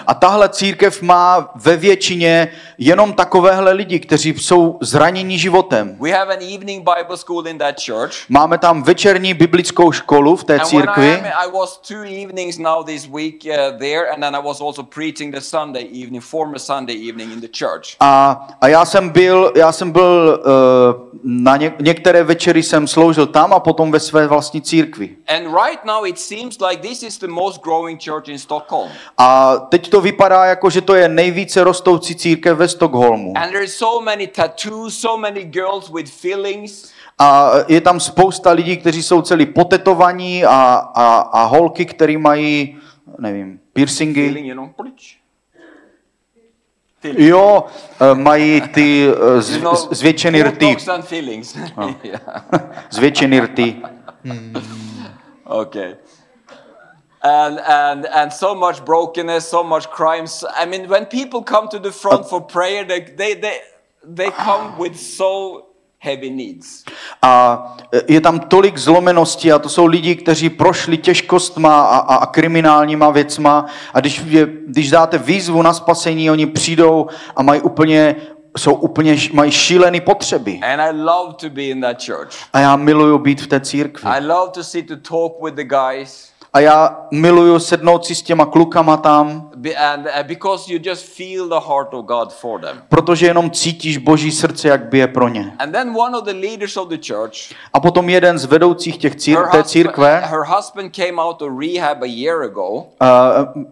Speaker 3: a tahle církev má ve většině jenom takovéhle lidi, kteří jsou zraněni životem.
Speaker 2: We have an evening Bible school in that church.
Speaker 3: Máme tam večerní biblickou školu v té církvi
Speaker 2: I was two evenings now this week uh, there, and then I was also preaching the Sunday evening, former Sunday evening in the church.
Speaker 3: a, a já jsem byl, já jsem byl uh, na ně, některé večery jsem sloužil tam a potom ve své vlastní církvi.
Speaker 2: And right now it seems like this is the most growing church in Stockholm.
Speaker 3: A teď to vypadá jako, že to je nejvíce rostoucí církev ve Stockholmu.
Speaker 2: And there's so many tattoos, so many girls with fillings.
Speaker 3: A je tam spousta lidí, kteří jsou celý potetovaní a, a, a holky, které mají, nevím, piercingy.
Speaker 2: Plich.
Speaker 3: Jo, eh, mají ty eh, z, z- [LAUGHS] [LAUGHS] zvětšený rty. Zvětšený rty.
Speaker 2: Okay. And, and, and so much brokenness, so much crimes. I mean, when people come to the front for prayer, they, they, they, they come with so heavy needs.
Speaker 3: A je tam tolik zlomeností a to jsou lidi, kteří prošli těžkostma a, a, a kriminálníma věcma a když, je, když dáte výzvu na spasení, oni přijdou a mají úplně, jsou úplně, mají šílené potřeby.
Speaker 2: And I love to be in that church.
Speaker 3: A já miluju být v té církvi.
Speaker 2: I love to sit to talk with the guys.
Speaker 3: A já miluju sednout si s těma klukama tam,
Speaker 2: And uh, because you just feel the heart of God for them.
Speaker 3: protože jenom cítíš Boží srdce, jak bije pro ně.
Speaker 2: And then one of the leaders of the church,
Speaker 3: A potom jeden z vedoucích těch cír,
Speaker 2: her,
Speaker 3: té církve,
Speaker 2: her husband came out of rehab a year ago.
Speaker 3: uh, uh,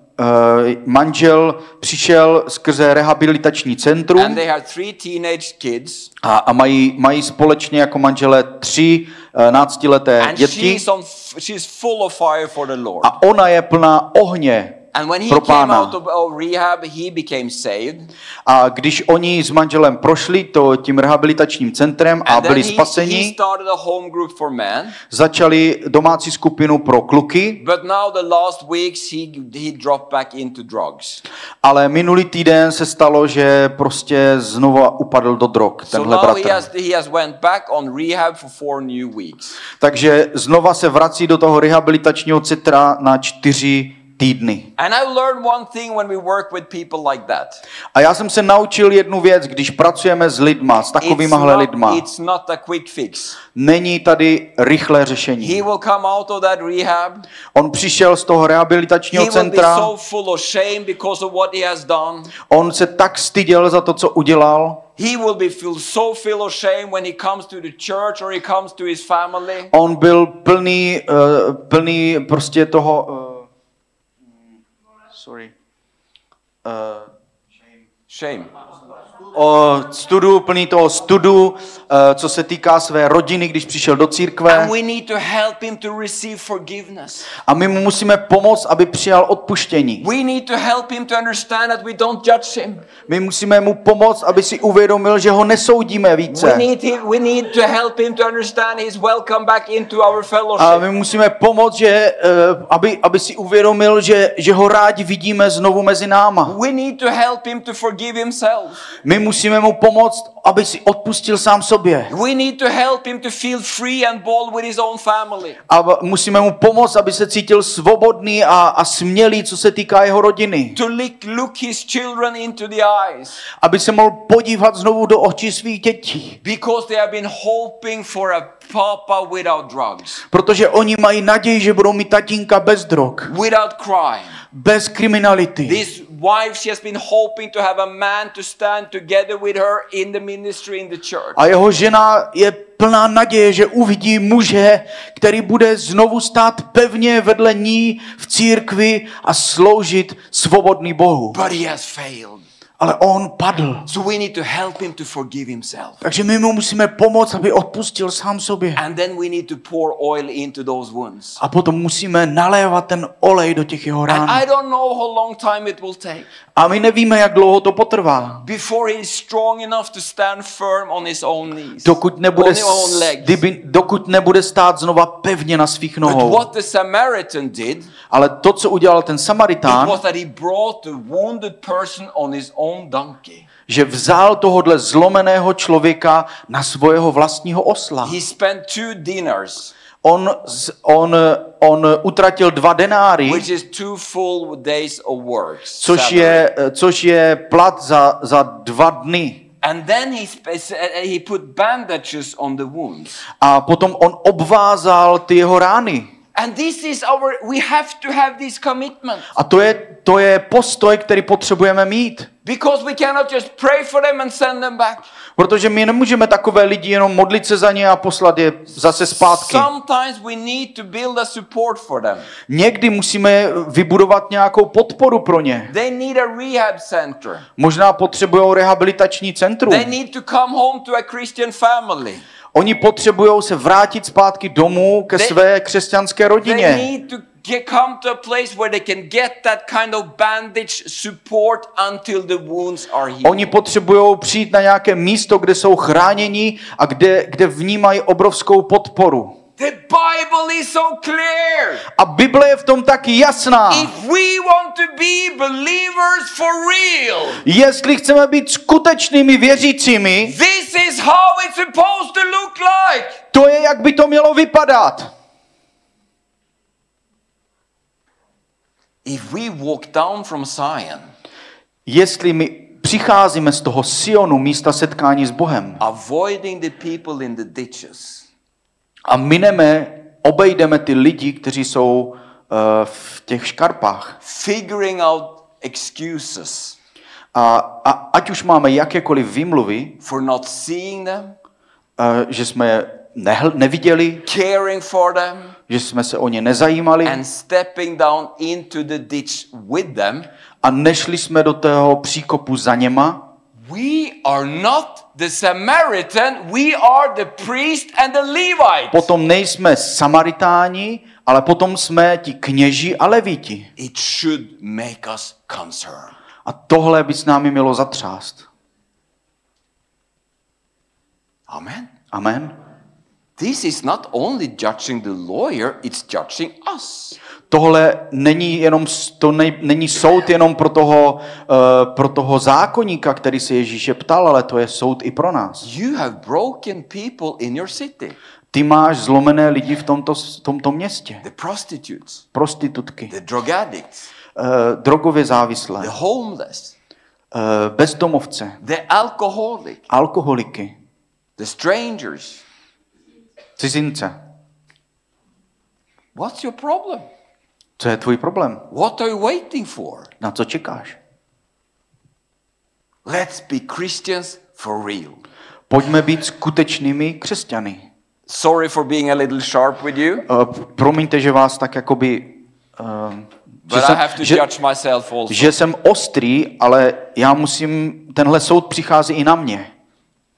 Speaker 3: manžel přišel skrze rehabilitační
Speaker 2: And
Speaker 3: centrum
Speaker 2: they had three teenage kids.
Speaker 3: a, a mají, mají společně jako manželé tři uh, náctileté
Speaker 2: And
Speaker 3: děti
Speaker 2: she's, on, f- she's full of fire for the Lord.
Speaker 3: a ona je plná ohně
Speaker 2: And when he
Speaker 3: pro
Speaker 2: came
Speaker 3: pána.
Speaker 2: out of, rehab, he became saved.
Speaker 3: A když oni s manželem prošli to tím rehabilitačním centrem a
Speaker 2: And
Speaker 3: byli
Speaker 2: he, he
Speaker 3: spaseni,
Speaker 2: started a home group for men.
Speaker 3: začali domácí skupinu pro kluky,
Speaker 2: But now the last weeks, he, he dropped back into drugs.
Speaker 3: ale minulý týden se stalo, že prostě znova upadl do drog,
Speaker 2: So
Speaker 3: tenhle
Speaker 2: he
Speaker 3: bratr.
Speaker 2: has, he has went back on rehab for four new weeks.
Speaker 3: Takže znova se vrací do toho rehabilitačního centra na čtyři týdny.
Speaker 2: And I learned one thing when we work with people like that.
Speaker 3: A já jsem se naučil jednu věc, když pracujeme s lidma, s
Speaker 2: It's
Speaker 3: takovýmahle
Speaker 2: not,
Speaker 3: lidma.
Speaker 2: it's not a quick fix.
Speaker 3: Není tady rychlé řešení.
Speaker 2: He will come out of that rehab.
Speaker 3: On přišel z toho rehabilitačního
Speaker 2: He will be
Speaker 3: centra,
Speaker 2: so full of shame because of what he has done.
Speaker 3: on se tak styděl za to, co udělal.
Speaker 2: He will be feel so full of shame when he comes to the church or he comes to his family.
Speaker 3: On byl plný, uh, plný prostě toho... Uh, sorry. Uh,
Speaker 2: Shame.
Speaker 3: O studu, plný toho studu, eh, co se týká své rodiny, když přišel do církve.
Speaker 2: And we need to help him to receive forgiveness.
Speaker 3: A my mu musíme pomoct, aby přijal odpuštění.
Speaker 2: We need to help him to understand that we don't judge him.
Speaker 3: My musíme mu pomoct, aby si uvědomil, že ho nesoudíme více.
Speaker 2: need, him, we need to help him to understand he's welcome back into our
Speaker 3: A my musíme pomoct, že, eh, aby, aby si uvědomil, že, že ho rádi vidíme znovu mezi náma.
Speaker 2: We need to help him to forgive himself.
Speaker 3: My musíme mu pomoct, aby si odpustil sám sobě.
Speaker 2: We need to help him to feel free and bold with his own family.
Speaker 3: A musíme mu pomoct, aby se cítil svobodný a, a smělý, co se týká jeho rodiny.
Speaker 2: To look, look his children into the eyes.
Speaker 3: Aby se mohl podívat znovu do očí svých dětí.
Speaker 2: Because they have been hoping for a papa without drugs,
Speaker 3: Protože oni mají naději, že budou mít tatínka bez drog,
Speaker 2: without crime.
Speaker 3: bez kriminality.
Speaker 2: This wife, she has been hoping to have a man to stand together with her in the ministry in the church.
Speaker 3: A jeho žena je plná naděje, že uvidí muže, který bude znovu stát pevně vedle ní v církvi a sloužit svobodný Bohu.
Speaker 2: But he has failed.
Speaker 3: Ale on padl.
Speaker 2: So we need to help him to forgive himself.
Speaker 3: Takže my mu musíme pomoct, aby odpustil sám sobě.
Speaker 2: And then we need to pour oil into those wounds.
Speaker 3: A potom musíme nalévat ten olej do těch jeho
Speaker 2: And
Speaker 3: rán.
Speaker 2: I don't know how long time it will take
Speaker 3: A my nevíme, jak dlouho to potrvá.
Speaker 2: before he is strong enough to stand firm on his own knees.
Speaker 3: Dokud nebude, kdyby, dokud nebude stát znova pevně na svých
Speaker 2: But
Speaker 3: nohou.
Speaker 2: what the Samaritan did
Speaker 3: Ale to, co udělal ten
Speaker 2: it
Speaker 3: Samaritán,
Speaker 2: was that he brought the wounded person on his own.
Speaker 3: Že vzal tohodle zlomeného člověka na svého vlastního osla.
Speaker 2: He spent two dinars,
Speaker 3: On, on, on utratil dva denáry,
Speaker 2: which is two full days of work.
Speaker 3: což je, což je plat za, za dva dny.
Speaker 2: And then he, he put bandages on the wounds.
Speaker 3: A potom on obvázal ty jeho rány.
Speaker 2: And this is our, we have to have this commitment.
Speaker 3: A to je, to je postoj, který potřebujeme mít.
Speaker 2: Because we cannot just pray for them and send them back.
Speaker 3: Protože my nemůžeme takové lidi jenom modlit se za ně a poslat je zase zpátky.
Speaker 2: Sometimes we need to build a support for them.
Speaker 3: Někdy musíme vybudovat nějakou podporu pro ně.
Speaker 2: They need a rehab center.
Speaker 3: Možná potřebují rehabilitační centrum.
Speaker 2: They need to come home to a Christian family.
Speaker 3: Oni potřebují se vrátit zpátky domů ke
Speaker 2: They-
Speaker 3: své křesťanské
Speaker 2: They
Speaker 3: rodině.
Speaker 2: need to get, come to a place where they can get that kind of bandage support until the wounds are healed.
Speaker 3: Oni potřebují přijít na nějaké místo, kde jsou chráněni a kde, kde vnímají obrovskou podporu.
Speaker 2: The Bible is so clear.
Speaker 3: A Bible je v tom tak jasná.
Speaker 2: If we want to be believers for real,
Speaker 3: Jestli chceme být skutečnými věřícími,
Speaker 2: this is how it's supposed to look like.
Speaker 3: to je, jak by to mělo vypadat.
Speaker 2: If we walk down from Zion,
Speaker 3: Jestli my přicházíme z toho Sionu, místa setkání s Bohem,
Speaker 2: avoiding the people in the ditches,
Speaker 3: a mineme, obejdeme ty lidi, kteří jsou uh, v těch škarpách.
Speaker 2: figuring out excuses
Speaker 3: A, a ať už máme jakékoliv výmluvy,
Speaker 2: for not seeing them,
Speaker 3: uh, že jsme nehl, neviděli,
Speaker 2: caring for them,
Speaker 3: že jsme se o ně nezajímali
Speaker 2: and stepping down into the ditch with them,
Speaker 3: a nešli jsme do toho příkopu za něma,
Speaker 2: we are not the Samaritan, we are the priest and the Levite.
Speaker 3: potom nejsme Samaritáni, ale potom jsme ti kněži a levíti.
Speaker 2: It should make us concerned.
Speaker 3: A tohle by s námi mělo zatřást.
Speaker 2: Amen.
Speaker 3: Amen.
Speaker 2: This is not only judging the lawyer, it's judging us.
Speaker 3: Tohle není jenom, to ne, není soud jenom pro toho, uh, pro toho zákonníka, který se Ježíše ptal, ale to je soud i pro nás.
Speaker 2: You have broken people in your city.
Speaker 3: Ty máš zlomené lidi v tomto, v tomto městě.
Speaker 2: The prostitutes,
Speaker 3: Prostitutky,
Speaker 2: the drug addicts,
Speaker 3: uh, drogově závislé,
Speaker 2: the homeless,
Speaker 3: uh, bezdomovce,
Speaker 2: the alcoholic,
Speaker 3: alkoholiky,
Speaker 2: the strangers.
Speaker 3: Cizince.
Speaker 2: What's your problem?
Speaker 3: Co je tvůj problém?
Speaker 2: What are you waiting for?
Speaker 3: Na co čekáš?
Speaker 2: Let's be Christians for real.
Speaker 3: Pojďme být skutečnými křesťany.
Speaker 2: Sorry for being a little sharp with you.
Speaker 3: Uh, promiňte, že vás tak jakoby uh,
Speaker 2: But I
Speaker 3: jsem,
Speaker 2: have to
Speaker 3: že,
Speaker 2: judge myself also.
Speaker 3: že jsem ostrý, ale já musím, tenhle soud přichází i na mě.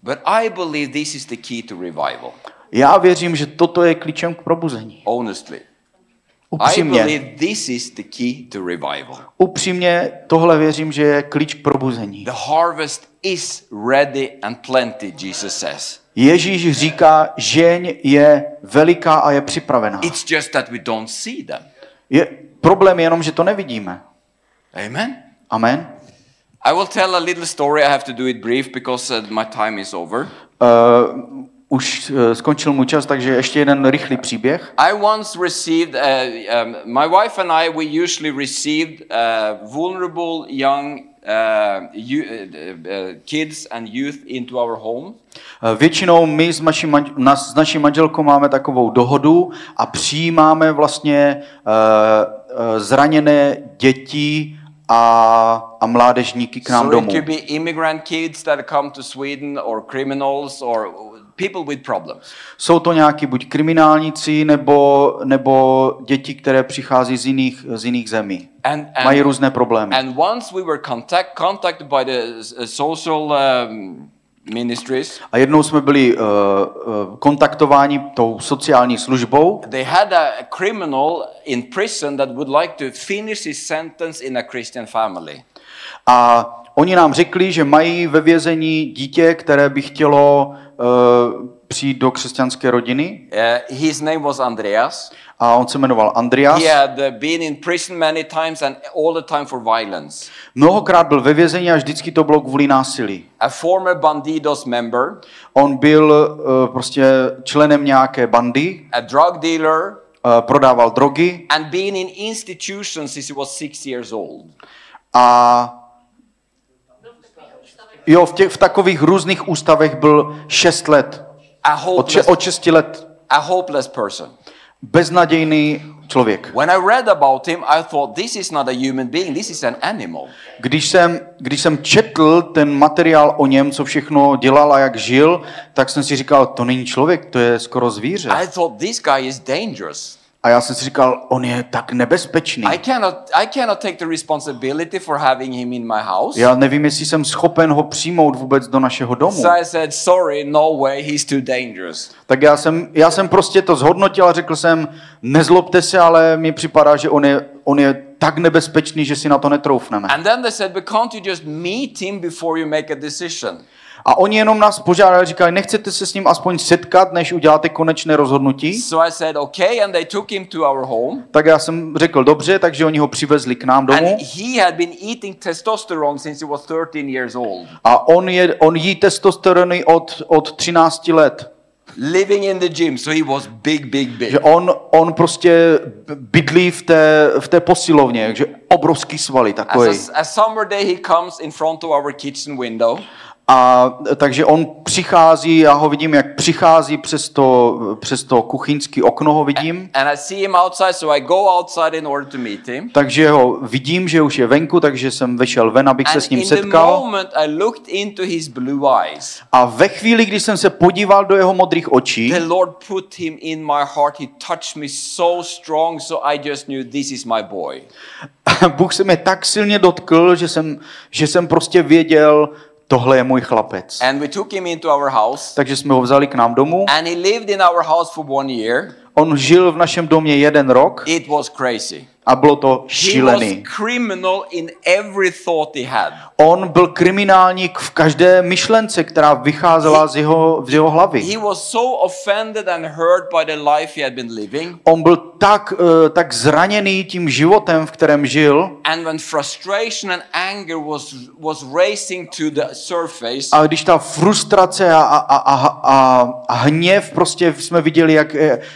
Speaker 2: But I believe this is the key to revival.
Speaker 3: Já věřím, že toto je klíčem k probuzení.
Speaker 2: Honestly. I
Speaker 3: Upřímně,
Speaker 2: believe this is the key to revival.
Speaker 3: upřímně tohle věřím, že je klíč k probuzení.
Speaker 2: The harvest is ready and plenty, Jesus says.
Speaker 3: Ježíš říká, žeň je veliká a je připravená.
Speaker 2: It's just that we don't see them.
Speaker 3: Je, problém je jenom, že to nevidíme.
Speaker 2: Amen.
Speaker 3: Amen.
Speaker 2: I will tell a little story. I have to do it brief because uh, my time is over.
Speaker 3: Uh, už uh, skončil můj čas, takže ještě jeden rychlý příběh.
Speaker 2: I once received, uh, um, my wife and I, we usually received uh, vulnerable young uh, you, uh, uh, kids and youth into our home.
Speaker 3: Většinou my s, naší, manž- nas, s naší manželkou máme takovou dohodu a přijímáme vlastně uh, uh, zraněné děti a, a mládežníky k nám
Speaker 2: so
Speaker 3: domů.
Speaker 2: it could be immigrant kids that come to Sweden or criminals or people with problems.
Speaker 3: Jsou to nějaký buď kriminálníci nebo, nebo děti, které přichází z jiných, z jiných zemí.
Speaker 2: And,
Speaker 3: Mají
Speaker 2: and,
Speaker 3: různé problémy.
Speaker 2: and once we were contact, contacted by the social um, ministries,
Speaker 3: A jednou jsme byli uh, uh, kontaktováni tou sociální službou
Speaker 2: they had a criminal in prison that would like to finish his sentence in a Christian family.
Speaker 3: a oni nám řekli, že mají ve vězení dítě, které by chtělo uh, přijít do křesťanské rodiny.
Speaker 2: Uh, his name was Andreas.
Speaker 3: A on se jmenoval Andreas.
Speaker 2: He had uh, been in prison many times and all the time for violence.
Speaker 3: Mnohokrát byl ve vězení a vždycky to bylo kvůli násilí.
Speaker 2: A former Bandidos member,
Speaker 3: On byl uh, prostě členem nějaké bandy,
Speaker 2: a drug dealer,
Speaker 3: uh, prodával drogy
Speaker 2: and been in institutions since he was six years old.
Speaker 3: a jo, v, těch, v takových různých ústavech byl 6 let.
Speaker 2: A
Speaker 3: Od,
Speaker 2: hopeless,
Speaker 3: od 6 let
Speaker 2: a hopeless person.
Speaker 3: beznadějný člověk.
Speaker 2: When I read about him, I thought this is not a human being, this is an animal.
Speaker 3: Když jsem, když jsem četl ten materiál o něm, co všechno dělal a jak žil, tak jsem si říkal, to není člověk, to je skoro zvíře.
Speaker 2: I thought this guy is dangerous.
Speaker 3: A já jsem si říkal, on je tak nebezpečný.
Speaker 2: I cannot, I cannot take the responsibility for having him in my house.
Speaker 3: Já nevím, jestli jsem schopen ho přijmout vůbec do našeho domu.
Speaker 2: So I said, sorry, no way, he's too dangerous.
Speaker 3: Tak já jsem, já jsem prostě to zhodnotil a řekl jsem, nezlobte se, ale mi připadá, že on je, on je tak nebezpečný, že si na to netroufneme.
Speaker 2: And then they said, but can't you just meet him before you make a decision?
Speaker 3: A oni jenom nás požádali, říkali, nechcete se s ním aspoň setkat, než uděláte konečné rozhodnutí?
Speaker 2: So I said, okay, and they took him to our home.
Speaker 3: Tak já jsem řekl, dobře, takže oni ho přivezli k nám domů.
Speaker 2: And he had been eating testosterone since he was 13 years old,
Speaker 3: A on, je, on jí testosterony od, od 13 let.
Speaker 2: living in the gym. So he was big, big, big.
Speaker 3: Že on, on prostě bydlí v té, v té posilovně, takže obrovský svaly takový.
Speaker 2: As a, a summer day, he comes in front of our kitchen window.
Speaker 3: A takže on přichází, já ho vidím, jak přichází přes to, přes to kuchyňské okno ho vidím.
Speaker 2: And I see him outside, so I go outside in order to meet him.
Speaker 3: Takže ho vidím, že už je venku, takže jsem vešel ven, abych se
Speaker 2: And
Speaker 3: s ním
Speaker 2: in the
Speaker 3: setkal.
Speaker 2: moment I looked into his blue eyes,
Speaker 3: A ve chvíli, kdy jsem se podíval do jeho modrých očí,
Speaker 2: the Lord put him in my heart. He touched me so strong, so I just knew this is my boy. [LAUGHS]
Speaker 3: Bůh se mě tak silně dotkl, že jsem, že jsem prostě věděl, tohle je můj chlapec.
Speaker 2: And we took him into our house.
Speaker 3: Takže jsme ho vzali k nám domů.
Speaker 2: And he lived in our house for one year.
Speaker 3: On žil v našem domě jeden rok
Speaker 2: It was crazy.
Speaker 3: A bylo to šílený. On byl kriminálník v každé myšlence, která vycházela z jeho, z jeho hlavy. On byl tak, eh, tak zraněný tím životem, v kterém žil, a když ta frustrace a, a, a, a, a, a hněv prostě jsme viděli, jak,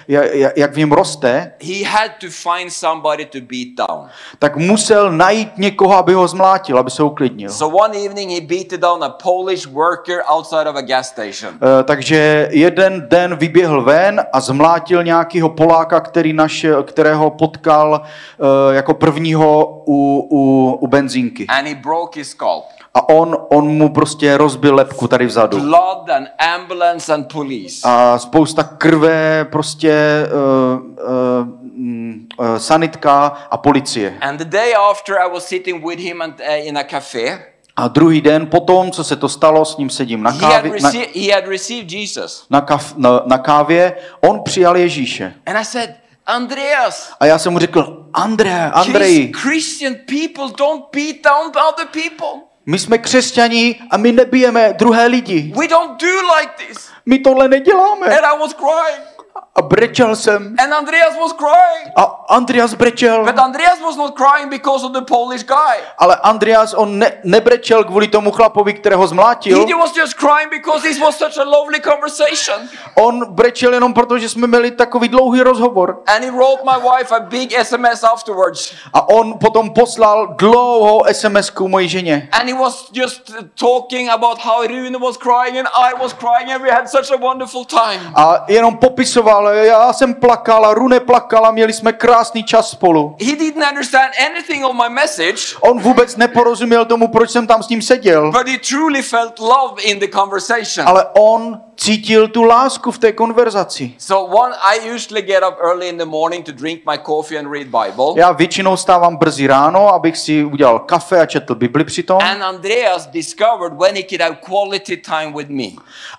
Speaker 3: jak, jak v něm roste,
Speaker 2: he had to find somebody to beat down.
Speaker 3: tak musel najít někoho, aby ho zmlátil, aby se uklidnil.
Speaker 2: So one evening he beat down a Polish worker outside of a gas station.
Speaker 3: Eh, Takže jeden den vyběhl ven a zmlátil nějakého Poláka, který našel, kterého potkal eh, jako prvního u, u, u benzínky.
Speaker 2: And he broke his skull.
Speaker 3: A on, on mu prostě rozbil lepku tady vzadu.
Speaker 2: Blood and ambulance and police.
Speaker 3: A spousta krve prostě uh, uh, sanitka a policie.
Speaker 2: And the day after, I was sitting with him and, uh, in a cafe.
Speaker 3: A druhý den potom, co se to stalo, s ním sedím na, kávě, na,
Speaker 2: rece- he had received Jesus.
Speaker 3: na, kaf, na, na kávě, on přijal Ježíše.
Speaker 2: And I said, Andreas,
Speaker 3: A já jsem mu řekl, André, Andrej,
Speaker 2: Chris- Christian people don't beat down other people.
Speaker 3: my jsme křesťaní a my nebijeme druhé lidi.
Speaker 2: We don't do like this.
Speaker 3: My tohle neděláme.
Speaker 2: And I was crying.
Speaker 3: A brečel jsem.
Speaker 2: And Andreas was crying.
Speaker 3: A Andreas brečel.
Speaker 2: But Andreas was not crying because of the Polish guy.
Speaker 3: Ale Andreas, on ne, nebrečel kvůli tomu chlapovi, kterého zmlátil.
Speaker 2: He was just crying because this was such a lovely conversation.
Speaker 3: On brečel jenom proto, že jsme měli takový dlouhý rozhovor.
Speaker 2: And he wrote my wife a big SMS afterwards.
Speaker 3: A on potom poslal dlouhou SMS-ku mojí ženě.
Speaker 2: And he was just talking about how Rune was crying and I was crying and we had such a wonderful time.
Speaker 3: A jenom popisoval, já jsem plakal a Rune plakala, měli jsme krásný čas spolu.
Speaker 2: He didn't understand anything of my message,
Speaker 3: On vůbec neporozuměl tomu, proč jsem tam s ním seděl,
Speaker 2: but he truly felt love in the conversation.
Speaker 3: ale on cítil tu lásku v té konverzaci.
Speaker 2: So one, I usually get up early in the morning to drink my coffee and read Bible.
Speaker 3: Já většinou stávám brzy ráno, abych si udělal kafe a četl Bibli přitom.
Speaker 2: And Andreas discovered when he could have quality time with me.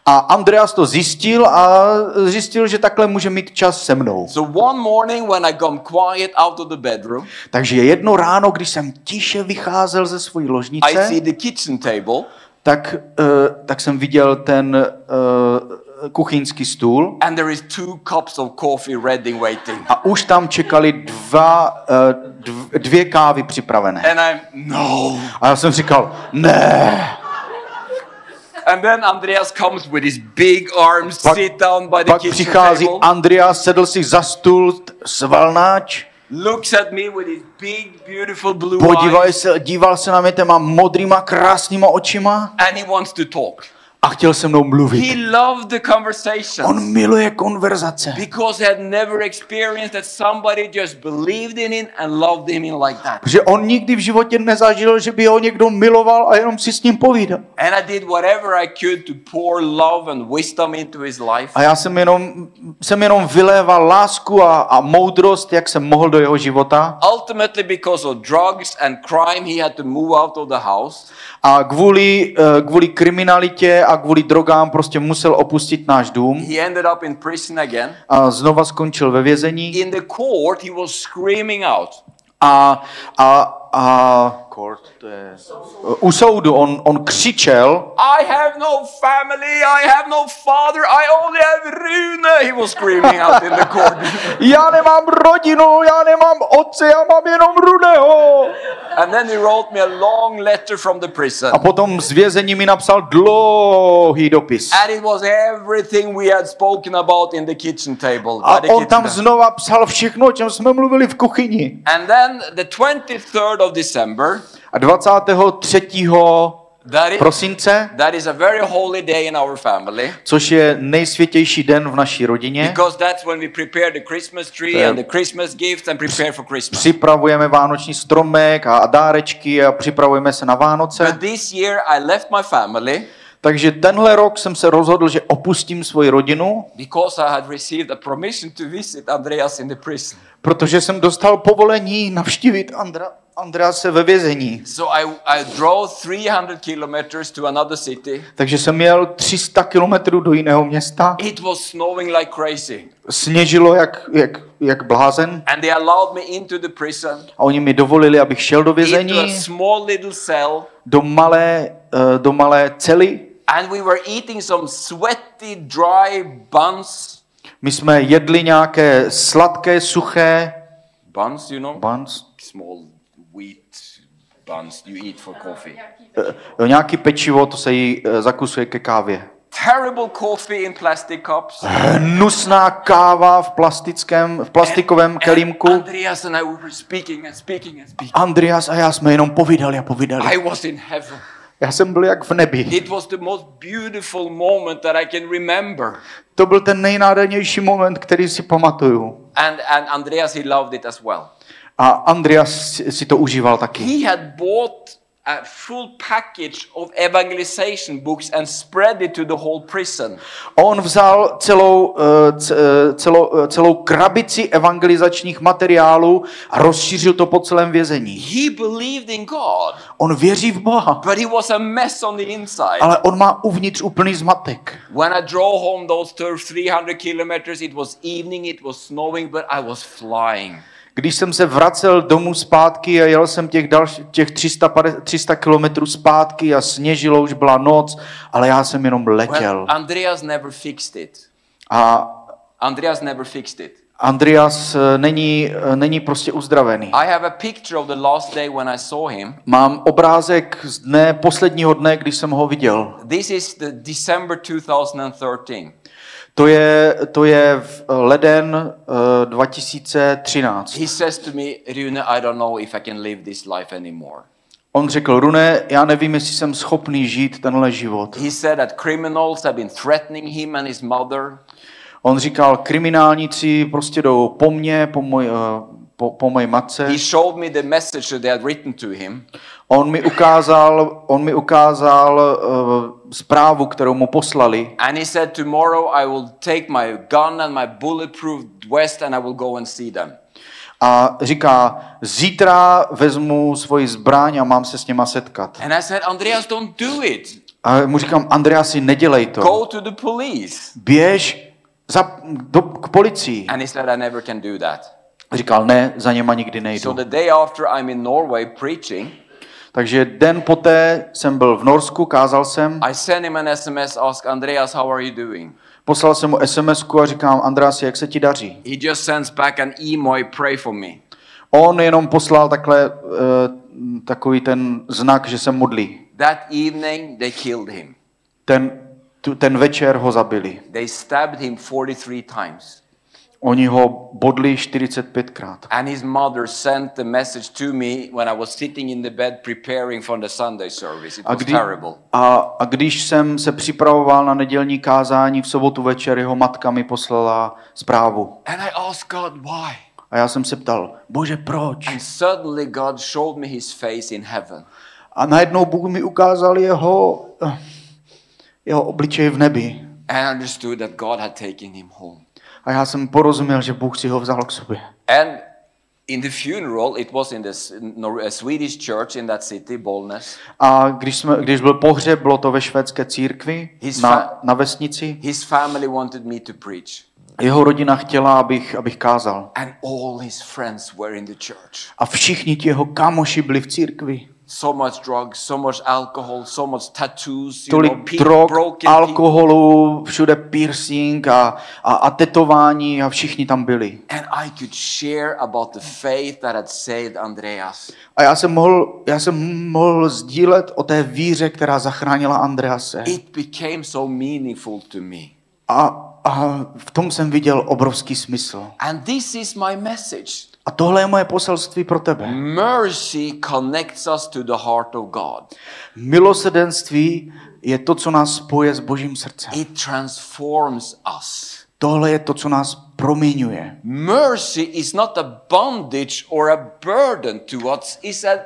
Speaker 3: A Andreas to zjistil a zjistil, že takhle může mít čas se mnou.
Speaker 2: So one morning when I come quiet out of the bedroom,
Speaker 3: Takže jedno ráno, když jsem tiše vycházel ze
Speaker 2: I
Speaker 3: ložnice,
Speaker 2: see the kitchen table
Speaker 3: tak, uh, tak jsem viděl ten uh, kuchyňský stůl
Speaker 2: and there is two cups of coffee ready waiting.
Speaker 3: a už tam čekali dva, uh, dv, dvě kávy připravené.
Speaker 2: And I'm, no.
Speaker 3: A já jsem říkal, ne.
Speaker 2: And then Andreas comes with his big arms,
Speaker 3: Pak-
Speaker 2: sit down by the
Speaker 3: Pak
Speaker 2: kitchen
Speaker 3: přichází
Speaker 2: table,
Speaker 3: Andreas, sedl si za stůl, svalnáč,
Speaker 2: looks at me with his big, beautiful blue
Speaker 3: podíval
Speaker 2: eyes,
Speaker 3: se, díval se na mě těma modrýma krásnýma očima.
Speaker 2: And he wants to talk.
Speaker 3: A chtěl se mnou
Speaker 2: He
Speaker 3: mluvit.
Speaker 2: loved the conversation.
Speaker 3: On miluje konverzace.
Speaker 2: Because he had never experienced that somebody just believed in him and loved him in like that.
Speaker 3: Protože on nikdy v životě nezažil, že by ho někdo miloval a jenom si s ním povídal.
Speaker 2: And I did whatever I could to pour love and wisdom into his life.
Speaker 3: A já jsem jenom, jsem jenom vyléval lásku a, a moudrost, jak jsem mohl do jeho života.
Speaker 2: Ultimately, because of drugs and crime, he had to move out of the house.
Speaker 3: A kvůli, eh, kvůli kriminalitě a kvůli drogám prostě musel opustit náš dům.
Speaker 2: He ended up in prison again.
Speaker 3: A znova skončil ve vězení.
Speaker 2: In the court, he was screaming out.
Speaker 3: A, a, a court, to je, u soudu on, on křičel,
Speaker 2: I have no family, I have no father, I only have Rune. He was screaming out in the court. [LAUGHS]
Speaker 3: já nemám rodinu, já nemám otce, já mám jenom Runeho.
Speaker 2: and then he wrote me a long letter from the prison.
Speaker 3: A potom z vězení mi napsal dlouhý dopis.
Speaker 2: And it was everything we had spoken about in the kitchen table.
Speaker 3: A on
Speaker 2: kitchen
Speaker 3: tam
Speaker 2: table.
Speaker 3: znova psal všechno, o čem jsme mluvili v kuchyni.
Speaker 2: And then the 23rd of December,
Speaker 3: A 23.
Speaker 2: that is,
Speaker 3: prosince,
Speaker 2: that is a very holy day in our family.
Speaker 3: což je nejsvětější den v naší rodině,
Speaker 2: Because that's when we prepare the Christmas tree and the Christmas gifts and prepare for Christmas.
Speaker 3: připravujeme vánoční stromek a dárečky a připravujeme se na Vánoce.
Speaker 2: But this year I left my family
Speaker 3: Takže tenhle rok jsem se rozhodl, že opustím svoji rodinu,
Speaker 2: because I had received a permission to visit Andreas in the prison.
Speaker 3: protože jsem dostal povolení navštívit Andra, Andrease ve vězení.
Speaker 2: So I, I drove 300 kilometers to another city.
Speaker 3: Takže jsem jel 300 kilometrů do jiného města.
Speaker 2: It was snowing like crazy.
Speaker 3: Sněžilo jak, jak, jak blázen
Speaker 2: And they allowed me into the prison,
Speaker 3: a oni mi dovolili, abych šel do
Speaker 2: into a
Speaker 3: vězení,
Speaker 2: small little cell.
Speaker 3: do malé, eh, do malé cely.
Speaker 2: And we were eating some sweaty, dry buns.
Speaker 3: My jsme jedli nějaké sladké, suché
Speaker 2: Buns, you know?
Speaker 3: buns,
Speaker 2: Small wheat buns you eat for coffee.
Speaker 3: eh, nějaký pečivo, to se jí eh, zakusuje ke kávě.
Speaker 2: Terrible coffee in plastic cups.
Speaker 3: Hnusná káva v plastickém, v plastikovém
Speaker 2: And
Speaker 3: kelímku.
Speaker 2: Andreas and I we were speaking and speaking and speaking.
Speaker 3: Andreas a já jsme jenom povídali a povídali.
Speaker 2: I was in heaven.
Speaker 3: Já jsem byl jak v nebi.
Speaker 2: It was the most beautiful moment that I can remember.
Speaker 3: To byl ten nejnádhernější moment, který si pamatuju.
Speaker 2: And, and Andreas, he loved it as well.
Speaker 3: A Andreas si to užíval taky.
Speaker 2: He had bought a full package of evangelization books and spread it to the whole prison.
Speaker 3: On vzal celou, eh, eh, celou, eh, celou krabici evangelizačních materiálů a rozšířil to po celém vězení.
Speaker 2: He believed in God,
Speaker 3: On věří v Boha,
Speaker 2: but he was a mess on the inside.
Speaker 3: ale on má uvnitř úplný zmatek.
Speaker 2: When I drove home those thir- 300 kilometers, it was evening, it was snowing, but I was flying.
Speaker 3: Když jsem se vracel domů zpátky a jel jsem těch, další, těch 300, 300 kilometrů zpátky a sněžilo, už byla noc, ale já jsem jenom letěl.
Speaker 2: Well, Andreas never fixed it.
Speaker 3: A
Speaker 2: Andreas never fixed it.
Speaker 3: Andreas eh, není, eh, není prostě uzdravený.
Speaker 2: I have a picture of the last day when I saw him.
Speaker 3: Mám obrázek z dne, posledního dne, když jsem ho viděl.
Speaker 2: This is the December 2013.
Speaker 3: To je, to je v leden eh, 2013.
Speaker 2: He says to me, Rune, I don't know if I can live this life anymore.
Speaker 3: On řekl, Rune, já nevím, jestli jsem schopný žít tenhle život.
Speaker 2: He said that criminals have been threatening him and his mother.
Speaker 3: On říkal, kriminálníci prostě jdou po mně, po, moj, eh, po, po mojí matce.
Speaker 2: He showed me the message that they had written to him.
Speaker 3: On mi ukázal, on mi ukázal uh, zprávu, kterou mu poslali.
Speaker 2: And he said, Tomorrow I will take my gun and my bulletproof vest and I will go and see them.
Speaker 3: A říká, zítra vezmu svoji zbraň a mám se s něma setkat.
Speaker 2: And I said, Andreas, don't do it.
Speaker 3: A mu říkám, Andreasi, nedělej to.
Speaker 2: Go to the police.
Speaker 3: Běž za, do, k policii.
Speaker 2: And he said, I never can do that.
Speaker 3: Říkal, ne, za něma nikdy nejdu.
Speaker 2: So the day after I'm in Norway preaching,
Speaker 3: Takže den poté jsem byl v Norsku, kázal jsem,
Speaker 2: I sent him an SMS, ask Andreas, how are you doing?
Speaker 3: poslal jsem mu sms a říkám, Andreasi, jak se ti daří?
Speaker 2: He just sends back an email, pray for me.
Speaker 3: On jenom poslal takhle, uh, takový ten znak, že se modlí.
Speaker 2: That evening, they killed him.
Speaker 3: Ten, tu, ten večer ho zabili.
Speaker 2: They stabbed him 43 times.
Speaker 3: Oni ho bodli 45krát.
Speaker 2: And his mother sent the message to me when I was sitting in the bed preparing for the Sunday service. It
Speaker 3: A,
Speaker 2: was
Speaker 3: kdy,
Speaker 2: terrible.
Speaker 3: a, a když jsem se připravoval na nedělní kázání v sobotu večer, jeho matka mi poslala zprávu.
Speaker 2: And I asked God, why?
Speaker 3: A já jsem se ptal, bože, proč?
Speaker 2: And suddenly God showed me his face in heaven.
Speaker 3: A najednou Bůh mi ukázal jeho, eh, jeho obličej v nebi.
Speaker 2: And I understood that God had taken him home.
Speaker 3: A já jsem porozuměl, že Bůh si ho vzal k sobě.
Speaker 2: And in the funeral, it was in the S- Nor- a Swedish church in that city, Bollnäs.
Speaker 3: A když, jsme, když byl pohřeb, bylo to ve švédské církvi
Speaker 2: His
Speaker 3: na, na vesnici.
Speaker 2: His family wanted me to preach.
Speaker 3: Jeho rodina chtěla, abych, abych kázal.
Speaker 2: And all his friends were in the church.
Speaker 3: A všichni ti jeho kámoši byli v církvi.
Speaker 2: So much drugs, so much alcohol, so much tattoos, you
Speaker 3: Tolik
Speaker 2: know,
Speaker 3: drog,
Speaker 2: broken
Speaker 3: alkoholu, všude piercing a, a, a tetování a všichni tam byli.
Speaker 2: And I could share about the faith that had saved Andreas.
Speaker 3: A já jsem mohl, já jsem mohl sdílet o té víře, která zachránila Andrease.
Speaker 2: It became so meaningful to me.
Speaker 3: A, a v tom jsem viděl obrovský smysl.
Speaker 2: And this is my message.
Speaker 3: A tohle je moje poselství pro tebe.
Speaker 2: Mercy connects us to the heart of God.
Speaker 3: Milosrdenství je to, co nás spoje s Božím srdcem.
Speaker 2: It transforms us.
Speaker 3: Tohle je to, co nás proměňuje.
Speaker 2: Mercy is not a bondage or a burden to us, it's a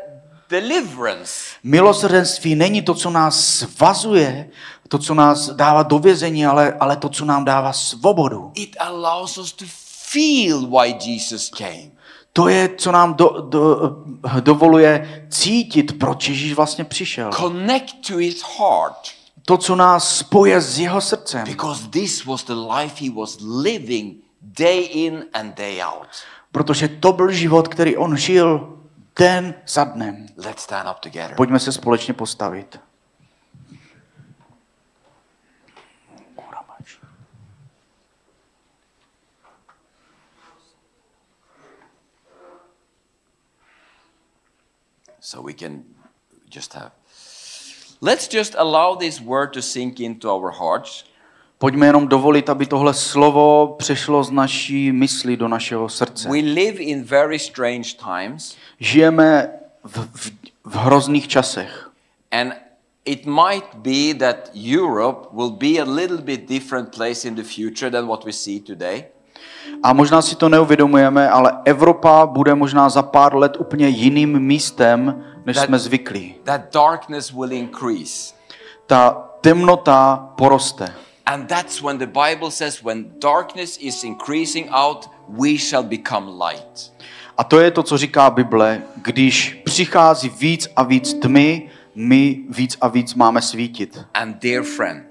Speaker 2: deliverance.
Speaker 3: Milosrdenství není to, co nás svazuje, to, co nás dává do vězení, ale, ale to, co nám dává svobodu.
Speaker 2: It allows us to feel why Jesus came.
Speaker 3: To je, co nám do, do, dovoluje cítit, proč Ježíš vlastně přišel.
Speaker 2: Connect to his heart.
Speaker 3: To, co nás spoje s jeho srdcem.
Speaker 2: Because this was the life he was living day in and day out.
Speaker 3: Protože to byl život, který on žil den za dnem.
Speaker 2: Let's stand up together.
Speaker 3: Pojďme se společně postavit.
Speaker 2: So we can just have. Let's just allow this word to sink into our hearts.
Speaker 3: Pojďme jenom dovolit, aby tohle slovo přešlo z naší mysli do našeho srdce.
Speaker 2: We live in very strange times,
Speaker 3: Žijeme v, v, v hrozných časech.
Speaker 2: and it might be that Europe will be a little bit different place in the future than what we see today.
Speaker 3: A možná si to neuvědomujeme, ale Evropa bude možná za pár let úplně jiným místem, než
Speaker 2: That-
Speaker 3: jsme zvyklí.
Speaker 2: that darkness will increase.
Speaker 3: Ta temnota poroste.
Speaker 2: And that's when the Bible says, when darkness is increasing out, we shall become light.
Speaker 3: A to je to, co říká Bible, když přichází víc a víc tmy, my víc a víc máme svítit.
Speaker 2: And dear friend,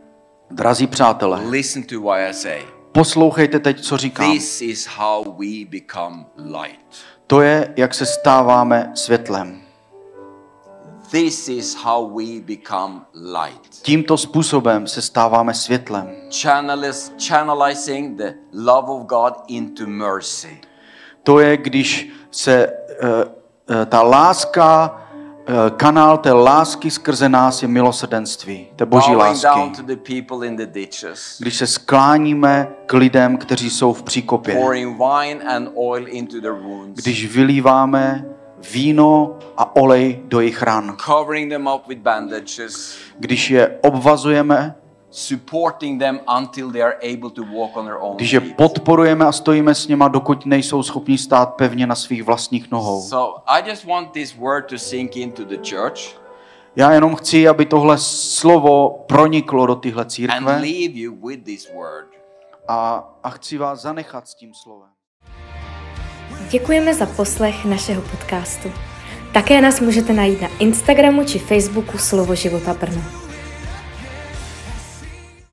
Speaker 3: Drazí přátelé,
Speaker 2: listen to what I say.
Speaker 3: Poslouchejte teď, co říkám.
Speaker 2: This is how we become light.
Speaker 3: To je, jak se stáváme světlem.
Speaker 2: This is how we become light.
Speaker 3: Tímto způsobem se stáváme světlem.
Speaker 2: Channelizing the love of God into mercy.
Speaker 3: To je, když se uh, uh, ta láska, kanál té lásky skrze nás je milosrdenství, té boží lásky. Když se skláníme k lidem, kteří jsou v příkopě. Když vylíváme víno a olej do jejich ran. Když je obvazujeme,
Speaker 2: Supporting them until they are able to walk on their own
Speaker 3: když je podporujeme a stojíme s nima, dokud nejsou schopni stát pevně na svých vlastních nohou.
Speaker 2: So I just want this word to sink into the church
Speaker 3: Já jenom chci, aby tohle slovo proniklo do tyhle
Speaker 2: and
Speaker 3: církve
Speaker 2: leave you with this word.
Speaker 3: a, a chci vás zanechat s tím slovem.
Speaker 1: Děkujeme za poslech našeho podcastu. Také nás můžete najít na Instagramu či Facebooku Slovo života Brno.